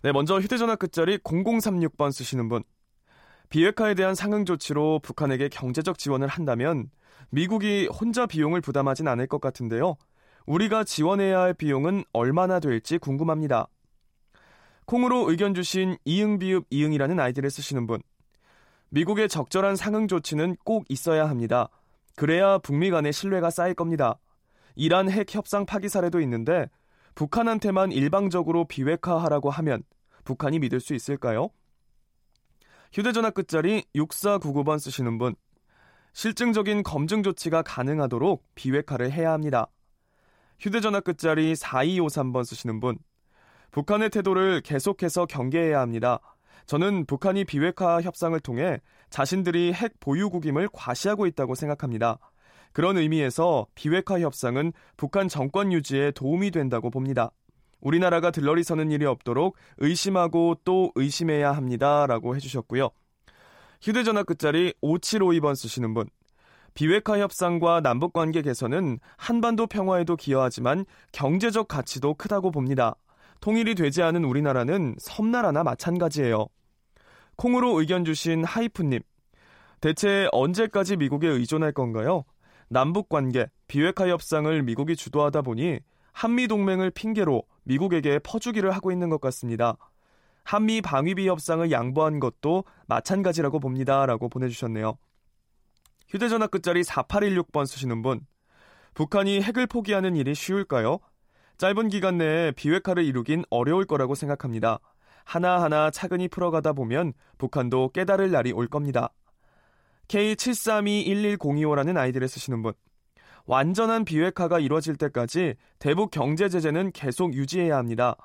네, 먼저 휴대전화 끝자리 0036번 쓰시는 분. 비핵화에 대한 상응 조치로 북한에게 경제적 지원을 한다면 미국이 혼자 비용을 부담하진 않을 것 같은데요. 우리가 지원해야 할 비용은 얼마나 될지 궁금합니다. 콩으로 의견 주신 이응비읍 이응이라는 아이디를 쓰시는 분. 미국의 적절한 상응 조치는 꼭 있어야 합니다. 그래야 북미 간의 신뢰가 쌓일 겁니다. 이란 핵 협상 파기 사례도 있는데 북한한테만 일방적으로 비핵화하라고 하면 북한이 믿을 수 있을까요? 휴대전화 끝자리 6499번 쓰시는 분. 실증적인 검증 조치가 가능하도록 비핵화를 해야 합니다. 휴대전화 끝자리 4253번 쓰시는 분. 북한의 태도를 계속해서 경계해야 합니다. 저는 북한이 비핵화 협상을 통해 자신들이 핵 보유국임을 과시하고 있다고 생각합니다. 그런 의미에서 비핵화 협상은 북한 정권 유지에 도움이 된다고 봅니다. 우리나라가 들러리 서는 일이 없도록 의심하고 또 의심해야 합니다. 라고 해주셨고요. 휴대전화 끝자리 5752번 쓰시는 분. 비핵화 협상과 남북 관계 개선은 한반도 평화에도 기여하지만 경제적 가치도 크다고 봅니다. 통일이 되지 않은 우리나라는 섬나라나 마찬가지예요. 콩으로 의견 주신 하이프님. 대체 언제까지 미국에 의존할 건가요? 남북 관계, 비핵화 협상을 미국이 주도하다 보니 한미 동맹을 핑계로 미국에게 퍼주기를 하고 있는 것 같습니다. 한미 방위비 협상을 양보한 것도 마찬가지라고 봅니다. 라고 보내주셨네요. 휴대전화 끝자리 4816번 쓰시는 분. 북한이 핵을 포기하는 일이 쉬울까요? 짧은 기간 내에 비핵화를 이루긴 어려울 거라고 생각합니다. 하나하나 차근히 풀어가다 보면 북한도 깨달을 날이 올 겁니다. K73211025라는 아이디를 쓰시는 분. 완전한 비핵화가 이루어질 때까지 대북 경제 제재는 계속 유지해야 합니다.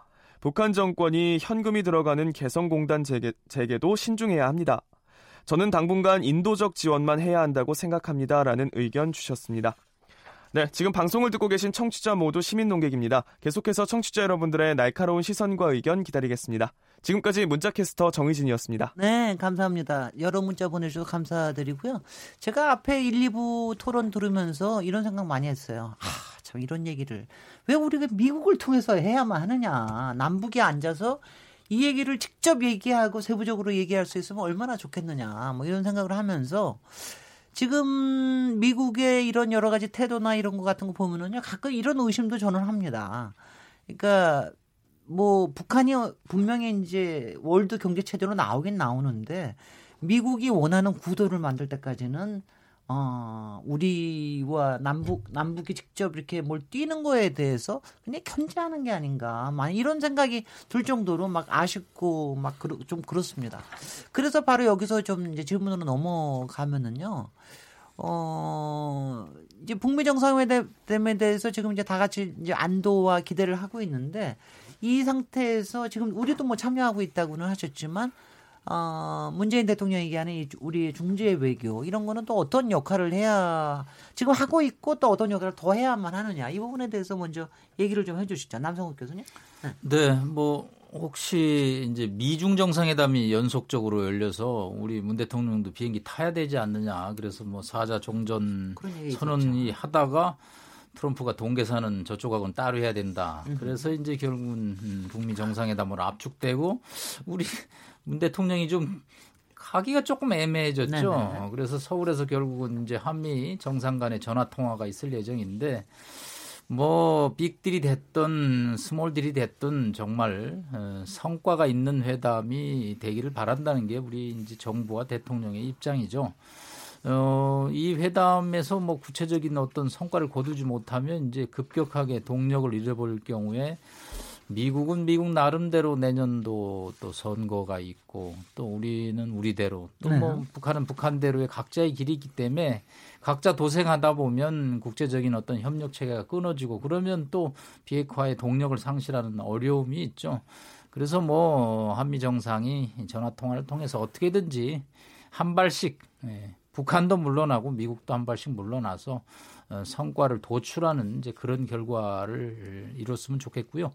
북한 정권이 현금이 들어가는 개성공단 재개, 재개도 신중해야 합니다. 저는 당분간 인도적 지원만 해야 한다고 생각합니다. 라는 의견 주셨습니다. 네, 지금 방송을 듣고 계신 청취자 모두 시민 농객입니다. 계속해서 청취자 여러분들의 날카로운 시선과 의견 기다리겠습니다. 지금까지 문자캐스터 정희진이었습니다. 네, 감사합니다. 여러 문자 보내주셔서 감사드리고요. 제가 앞에 1, 2부 토론 들으면서 이런 생각 많이 했어요. 아, 참 이런 얘기를 왜 우리가 미국을 통해서 해야만 하느냐. 남북이 앉아서 이 얘기를 직접 얘기하고 세부적으로 얘기할 수 있으면 얼마나 좋겠느냐. 뭐 이런 생각을 하면서 지금 미국의 이런 여러 가지 태도나 이런 거 같은 거 보면은요, 가끔 이런 의심도 저는 합니다. 그러니까 뭐 북한이 분명히 이제 월드 경제 체제로 나오긴 나오는데 미국이 원하는 구도를 만들 때까지는 어, 우리와 남북, 남북이 직접 이렇게 뭘 뛰는 거에 대해서 그냥 견제하는 게 아닌가. 막 이런 생각이 들 정도로 막 아쉽고 막 좀 그렇습니다. 그래서 바로 여기서 좀 이제 질문으로 넘어가면은요. 어, 이제 북미 정상회담에 대해서 지금 이제 다 같이 이제 안도와 기대를 하고 있는데 이 상태에서 지금 우리도 뭐 참여하고 있다고는 하셨지만 어, 문재인 대통령이 얘기하는 이 우리의 중재 외교 이런 거는 또 어떤 역할을 해야 지금 하고 있고 또 어떤 역할을 더 해야만 하느냐 이 부분에 대해서 먼저 얘기를 좀 해주시죠 남성욱 교수님. 네. 네, 뭐 혹시 이제 미중 정상회담이 연속적으로 열려서 우리 문 대통령도 비행기 타야 되지 않느냐 그래서 뭐 사자 종전 선언이 하다가 트럼프가 동계산은 저쪽하고는 따로 해야 된다. 그래서 이제 결국은 음, 북미 정상회담으로 압축되고 우리 문 대통령이 좀 가기가 조금 애매해졌죠. 네네. 그래서 서울에서 결국은 이제 한미 정상 간의 전화 통화가 있을 예정인데 뭐 빅딜이 됐든 스몰딜이 됐든 정말 어, 성과가 있는 회담이 되기를 바란다는 게 우리 이제 정부와 대통령의 입장이죠. 어, 이 회담에서 뭐 구체적인 어떤 성과를 거두지 못하면 이제 급격하게 동력을 잃어버릴 경우에 미국은 미국 나름대로 내년도 또 선거가 있고 또 우리는 우리대로 또뭐 네. 북한은 북한대로의 각자의 길이 있기 때문에 각자 도생하다 보면 국제적인 어떤 협력 체계가 끊어지고 그러면 또 비핵화의 동력을 상실하는 어려움이 있죠. 그래서 뭐 한미 정상이 전화 통화를 통해서 어떻게든지 한 발씩 예, 북한도 물러나고 미국도 한 발씩 물러나서 어, 성과를 도출하는 이제 그런 결과를 이뤘으면 좋겠고요.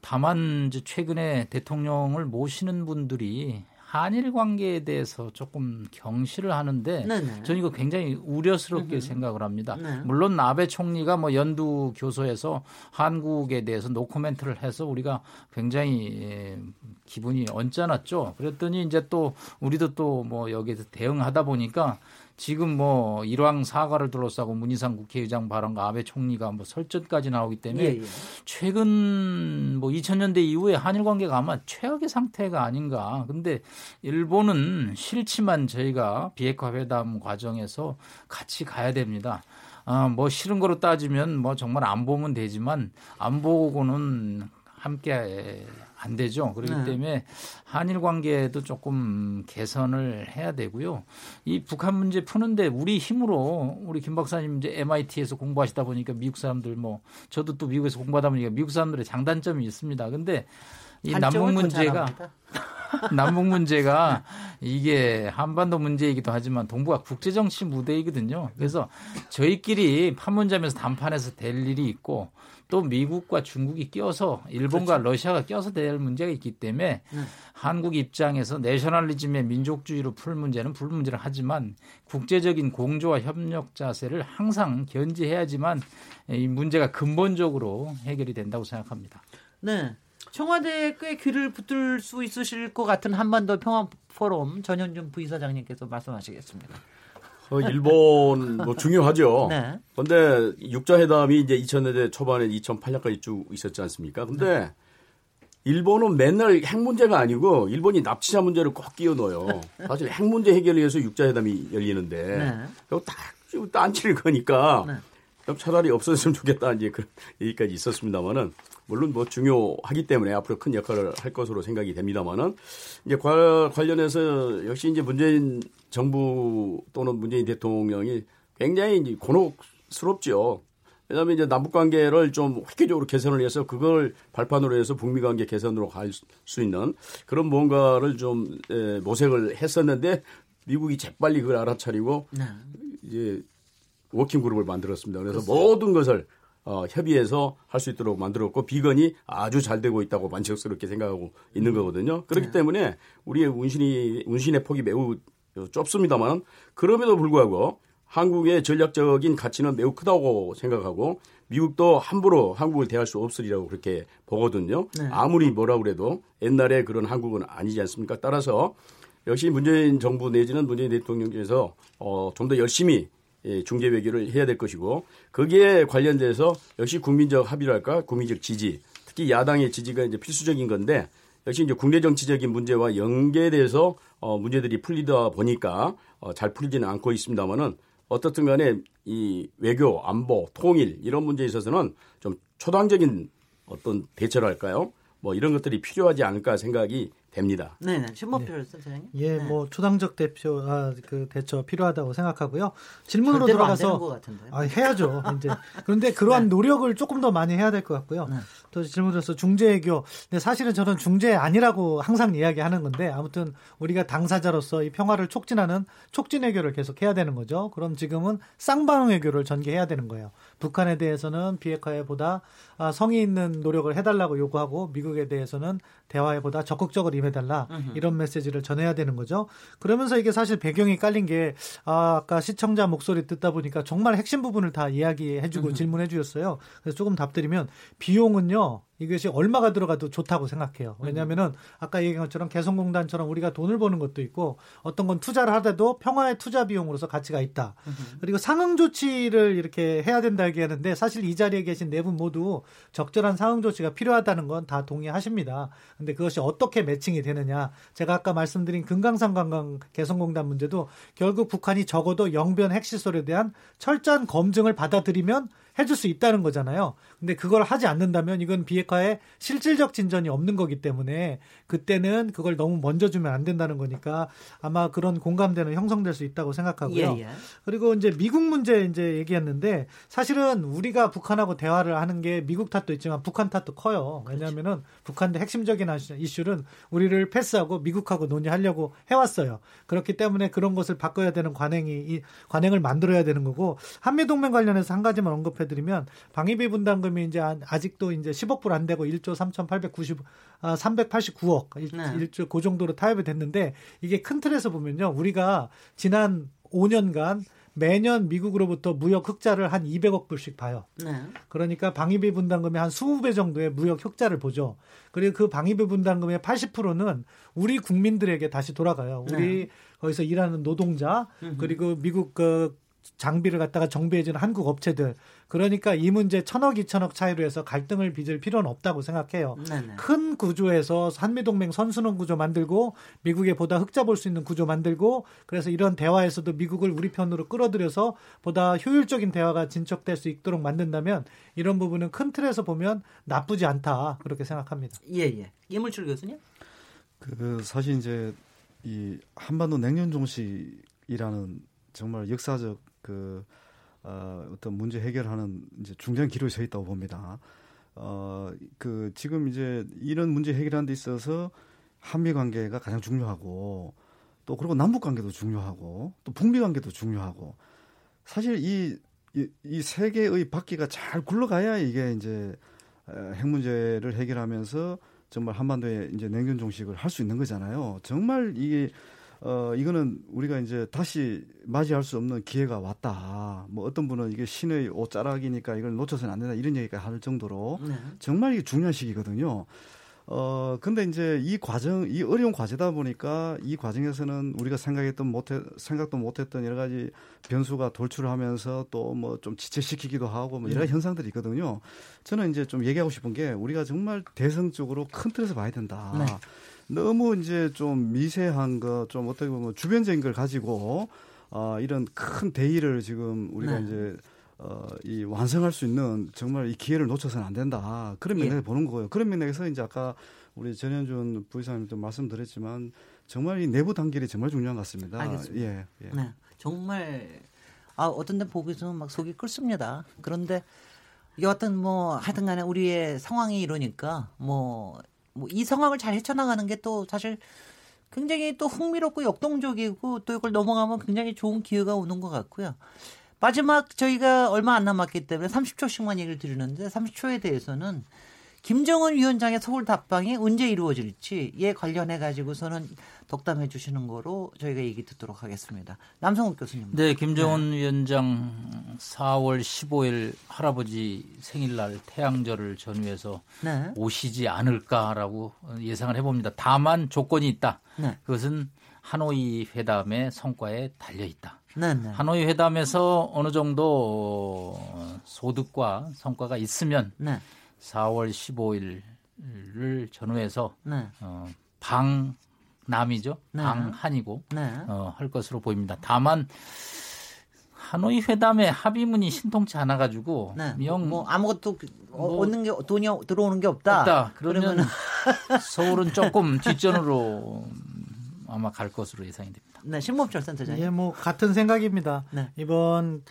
다만 이제 최근에 대통령을 모시는 분들이 한일 관계에 대해서 조금 경시를 하는데 네네. 저는 이거 굉장히 우려스럽게 으흠. 생각을 합니다. 네. 물론 아베 총리가 뭐 연두 교소에서 한국에 대해서 노코멘트를 해서 우리가 굉장히 예, 기분이 언짢았죠. 그랬더니 이제 또 우리도 또 뭐 여기에서 대응하다 보니까 지금 뭐 일왕 사과를 둘러싸고 문희상 국회의장 발언과 아베 총리가 뭐 설전까지 나오기 때문에 예, 예. 최근 뭐 2000년대 이후에 한일 관계가 아마 최악의 상태가 아닌가. 근데 일본은 싫지만 저희가 비핵화 회담 과정에서 같이 가야 됩니다. 아, 뭐 싫은 거로 따지면 뭐 정말 안 보면 되지만 안 보고는 함께 안 되죠. 그렇기 네. 때문에 한일 관계도 조금 개선을 해야 되고요. 이 북한 문제 푸는데 우리 힘으로 우리 김 박사님 이제 MIT에서 공부하시다 보니까 미국 사람들 뭐 저도 또 미국에서 공부하다 보니까 미국 사람들의 장단점이 있습니다. 근데 이 남북 문제가 남북 문제가 이게 한반도 문제이기도 하지만 동북아 국제 정치 무대이거든요. 그래서 저희끼리 판문점에서 담판해서 될 일이 있고 또 미국과 중국이 껴서 일본과 그렇죠. 러시아가 껴서 될 문제가 있기 때문에 네. 한국 입장에서 내셔널리즘의 민족주의로 풀 문제는 풀 문제를 하지만 국제적인 공조와 협력 자세를 항상 견지해야지만 이 문제가 근본적으로 해결이 된다고 생각합니다. 네. 청와대에 꽤 귀를 붙들 수 있으실 것 같은 한반도 평화 포럼 전현준 부이사장님께서 말씀하시겠습니다. 어, 일본 뭐 중요하죠. 네. 근데 육자 회담이 이제 2000년대 초반에 2008년까지 쭉 있었지 않습니까? 근데 네. 일본은 맨날 핵 문제가 아니고 일본이 납치자 문제를 꼭 끼워 넣어요. 사실 핵 문제 해결을 위해서 육자 회담이 열리는데 네. 그거 딱 딴치를 거니까 네. 차라리 없어졌으면 좋겠다 이제 그런 얘기까지 있었습니다만은 물론 뭐 중요하기 때문에 앞으로 큰 역할을 할 것으로 생각이 됩니다만은 이제 관련해서 역시 이제 문재인 정부 또는 문재인 대통령이 굉장히 이제 곤혹스럽죠. 왜냐하면 이제 남북 관계를 좀 획기적으로 개선을 해서 그걸 발판으로 해서 북미 관계 개선으로 갈 수 있는 그런 뭔가를 좀 에, 모색을 했었는데 미국이 재빨리 그걸 알아차리고 네. 이제 워킹 그룹을 만들었습니다. 그래서 그렇습니다. 모든 것을 어, 협의해서 할 수 있도록 만들었고 비건이 아주 잘 되고 있다고 만족스럽게 생각하고 있는 음. 거거든요. 그렇기 네. 때문에 우리의 운신이 운신의 폭이 매우 좁습니다만 그럼에도 불구하고 한국의 전략적인 가치는 매우 크다고 생각하고 미국도 함부로 한국을 대할 수 없으리라고 그렇게 보거든요. 네. 아무리 뭐라 그래도 옛날에 그런 한국은 아니지 않습니까? 따라서 역시 문재인 정부 내지는 문재인 대통령께서 어, 좀 더 열심히 예, 중재 외교를 해야 될 것이고 거기에 관련돼서 역시 국민적 합의랄까 국민적 지지 특히 야당의 지지가 이제 필수적인 건데 역시 이제 국내 정치적인 문제와 연계돼서 어, 문제들이 풀리다 보니까 어, 잘 풀리지는 않고 있습니다만은 어떻든 간에 이 외교, 안보, 통일 이런 문제에 있어서는 좀 초당적인 어떤 대처랄까요? 뭐 이런 것들이 필요하지 않을까 생각이 됩니다. 네, 네. 네. 선생님. 예, 네. 뭐 초당적 대표 아, 그 대처 필요하다고 생각하고요. 질문으로 들어가서 아, 해야죠. 이제 그런데 그러한 네. 노력을 조금 더 많이 해야 될 것 같고요. 네. 또 질문으로서 중재외교. 근데 사실은 저는 중재 아니라고 항상 이야기하는 건데 아무튼 우리가 당사자로서 이 평화를 촉진하는 촉진 외교를 계속 해야 되는 거죠. 그럼 지금은 쌍방 외교를 전개해야 되는 거예요. 북한에 대해서는 비핵화에 보다 아, 성의 있는 노력을 해달라고 요구하고 미국에 대해서는 대화에 보다 적극적으로 임해달라 이런 메시지를 전해야 되는 거죠. 그러면서 이게 사실 배경이 깔린 게 아, 아까 시청자 목소리 듣다 보니까 정말 핵심 부분을 다 이야기해주고 질문해 주셨어요. 그래서 조금 답드리면 비용은요 보면요. 이것이 얼마가 들어가도 좋다고 생각해요. 왜냐하면은 아까 얘기한 것처럼 개성공단처럼 우리가 돈을 버는 것도 있고 어떤 건 투자를 하더라도 평화의 투자 비용으로서 가치가 있다. 그리고 상응 조치를 이렇게 해야 된다 얘기하는데 사실 이 자리에 계신 네 분 모두 적절한 상응 조치가 필요하다는 건 다 동의하십니다. 근데 그것이 어떻게 매칭이 되느냐? 제가 아까 말씀드린 금강산 관광 개성공단 문제도 결국 북한이 적어도 영변 핵시설에 대한 철저한 검증을 받아들이면 해줄 수 있다는 거잖아요. 근데 그걸 하지 않는다면 이건 비핵 화에 실질적 진전이 없는 거기 때문에 그때는 그걸 너무 먼저 주면 안 된다는 거니까 아마 그런 공감대는 형성될 수 있다고 생각하고요. 예, 예. 그리고 이제 미국 문제 이제 얘기했는데 사실은 우리가 북한하고 대화를 하는 게 미국 탓도 있지만 북한 탓도 커요. 왜냐하면은 그렇죠. 북한의 핵심적인 이슈는 우리를 패스하고 미국하고 논의하려고 해왔어요. 그렇기 때문에 그런 것을 바꿔야 되는 관행이 이 관행을 만들어야 되는 거고 한미 동맹 관련해서 한 가지만 언급해 드리면 방위비 분담금이 이제 아직도 이제 10억 불안 되고 1조 3,890 아, 389억 1, 네. 1조 그 정도로 타협이 됐는데 이게 큰 틀에서 보면요. 우리가 지난 5년간 매년 미국으로부터 무역 흑자를 한 200억 불씩 봐요. 네. 그러니까 방위비 분담금의 한 20배 정도의 무역 흑자를 보죠. 그리고 그 방위비 분담금의 80%는 우리 국민들에게 다시 돌아가요. 우리 네. 거기서 일하는 노동자 그리고 미국 그 장비를 갖다가 정비해주는 한국 업체들. 그러니까 이 문제 천억, 이천억 차이로 해서 갈등을 빚을 필요는 없다고 생각해요. 네네. 큰 구조에서 한미동맹 선순원 구조 만들고 미국에 보다 흑자 볼 수 있는 구조 만들고 그래서 이런 대화에서도 미국을 우리 편으로 끌어들여서 보다 효율적인 대화가 진척될 수 있도록 만든다면 이런 부분은 큰 틀에서 보면 나쁘지 않다. 그렇게 생각합니다. 예, 예. 이물출 교수님? 그 사실 이제 이 한반도 냉전 종식이라는 정말 역사적 그 어, 어떤 문제 해결하는 이제 중요한 기로에 서 있다고 봅니다. 어, 그 지금 이제 이런 문제 해결하는 데 있어서 한미 관계가 가장 중요하고 또 그리고 남북 관계도 중요하고 또 북미 관계도 중요하고 사실 이, 이, 이 세계의 바퀴가 잘 굴러가야 이게 이제 핵 문제를 해결하면서 정말 한반도에 이제 냉전 종식을 할 수 있는 거잖아요. 정말 이게 어, 이거는 우리가 이제 다시 맞이할 수 없는 기회가 왔다. 뭐 어떤 분은 이게 신의 옷자락이니까 이걸 놓쳐서는 안 된다 이런 얘기가 할 정도로 네. 정말 이게 중요한 시기거든요. 어, 근데 이제 이 과정, 이 어려운 과제다 보니까 이 과정에서는 우리가 생각했던 못해, 생각도 못했던 여러 가지 변수가 돌출을 하면서 또 뭐 좀 지체시키기도 하고 뭐 여러 가지 네. 현상들이 있거든요. 저는 이제 좀 얘기하고 싶은 게 우리가 정말 대성적으로 큰 틀에서 봐야 된다. 네. 너무 이제 좀 미세한 거, 좀 어떻게 보면 주변적인 걸 가지고 어, 이런 큰 대의를 지금 우리가 네. 이제 어, 이 완성할 수 있는 정말 이 기회를 놓쳐서는 안 된다. 그런 예. 맥락에서 예. 보는 거예요. 그런 맥락에서 이제 아까 우리 전현준 부의사님도 말씀드렸지만 정말 이 내부 단계이 정말 중요한 것 같습니다. 알겠습니다. 예, 예. 네. 정말 아 어떤 데 보기에는 막 속이 끓습니다. 그런데 여하튼 뭐 하여튼 간에 우리의 상황이 이러니까 뭐 뭐 이 상황을 잘 헤쳐나가는 게 또 사실 굉장히 또 흥미롭고 역동적이고 또 이걸 넘어가면 굉장히 좋은 기회가 오는 것 같고요. 마지막 저희가 얼마 안 남았기 때문에 30초씩만 얘기를 드리는데 30초에 대해서는 김정은 위원장의 서울 답방이 언제 이루어질지에 관련해 가지고서는 덕담해 주시는 거로 저희가 얘기 듣도록 하겠습니다. 남성욱 교수님. 네, 김정은 네. 위원장 4월 15일 할아버지 생일날 태양절을 전후해서 네. 오시지 않을까라고 예상을 해봅니다. 다만 조건이 있다. 네. 그것은 하노이 회담의 성과에 달려 있다. 네, 네. 하노이 회담에서 어느 정도 소득과 성과가 있으면 네. 4월 15일을 전후해서 네. 어, 방남이죠. 네. 방한이고 네. 어, 할 것으로 보입니다. 다만 하노이 회담의 합의문이 신통치 않아 가지고 네. 뭐 아무것도 그, 어, 뭐, 얻는 게 돈이 들어오는 게 없다. 없다. 그러면 서울은 조금 뒷전으로 아마 갈 것으로 예상이 됩니다. 네, 신범철 센터장님. 예, 뭐 같은 생각입니다. 네. 이번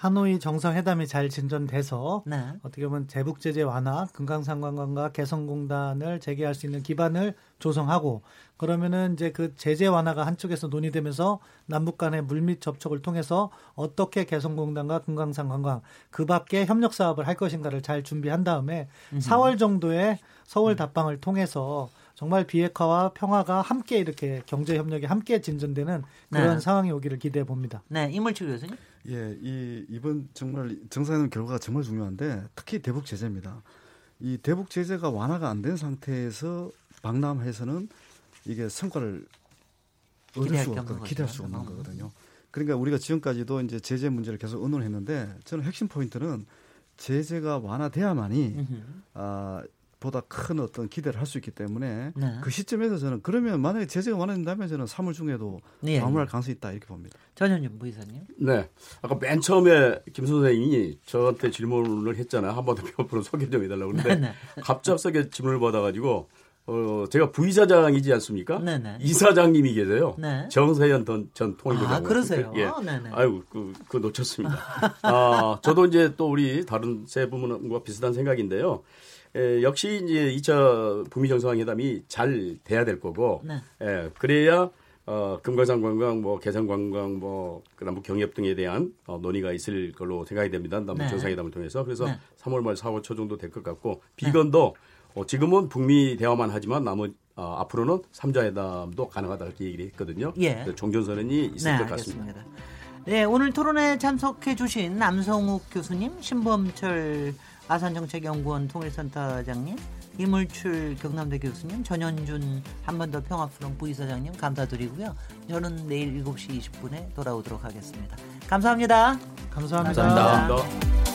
하노이 정상회담이 잘 진전돼서 네. 어떻게 보면 대북 제재 완화, 금강산관광과 개성공단을 재개할 수 있는 기반을 조성하고 그러면은 이제 그 제재 완화가 한쪽에서 논의되면서 남북 간의 물밑 접촉을 통해서 어떻게 개성공단과 금강산관광 그 밖에 협력 사업을 할 것인가를 잘 준비한 다음에 음흠. 4월 정도에 서울 답방을 통해서 정말 비핵화와 평화가 함께 이렇게 경제 협력이 함께 진전되는 그런 네. 상황이 오기를 기대해 봅니다. 네, 이물칠 교수님. 예, 이 이번 정말 정상회담 결과가 정말 중요한데 특히 대북 제재입니다. 이 대북 제재가 완화가 안 된 상태에서 방남해서는 이게 성과를 얻을 수가 없거든요. 기대할 수 없는 거거든요. 그러니까 우리가 지금까지도 이제 제재 문제를 계속 의논했는데 저는 핵심 포인트는 제재가 완화돼야만이 아 보다 큰 어떤 기대를 할 수 있기 때문에 네. 그 시점에서 저는 그러면 만약에 제재가 완화된다면 저는 3월 중에도 네. 마무리할 가능성이 있다 이렇게 봅니다. 전현준 부이사님. 네. 아까 맨 처음에 김 선생님이 저한테 질문을 했잖아요. 한 번더몇 소개 좀 해달라고 그러는데 네, 네. 갑작스럽게 질문을 받아가지고 어, 제가 부이사장이지 않습니까? 네네. 이사장님이 계세요. 네. 정세현 전 통일부장. 아, 그러세요? 예. 아, 네네. 아유, 그, 그 놓쳤습니다. 아, 저도 이제 또 우리 다른 세 부문과 비슷한 생각인데요. 에, 역시 이제 2차 북미 정상회담이 잘 돼야 될 거고, 네. 에, 그래야 어, 금강산 관광, 뭐 개성 관광, 뭐 그다음 경협 등에 대한 어, 논의가 있을 걸로 생각이 됩니다. 남북 네. 정상회담을 통해서 그래서 네. 3월 말 4월 초 정도 될 것 같고 비건도 어, 지금은 북미 대화만 하지만 남은 어, 앞으로는 3자 회담도 가능하다 이렇게 얘기를 했거든요. 예. 종전선언이 있을 네, 것 같습니다. 알겠습니다. 네, 오늘 토론에 참석해 주신 남성욱 교수님, 신범철 아산정책연구원 통일센터장님, 이물출 경남대 교수님, 전현준 한반도 평화프럼 부이사장님 감사드리고요. 저는 내일 7시 20분에 돌아오도록 하겠습니다. 감사합니다. 감사합니다. 감사합니다. 감사합니다.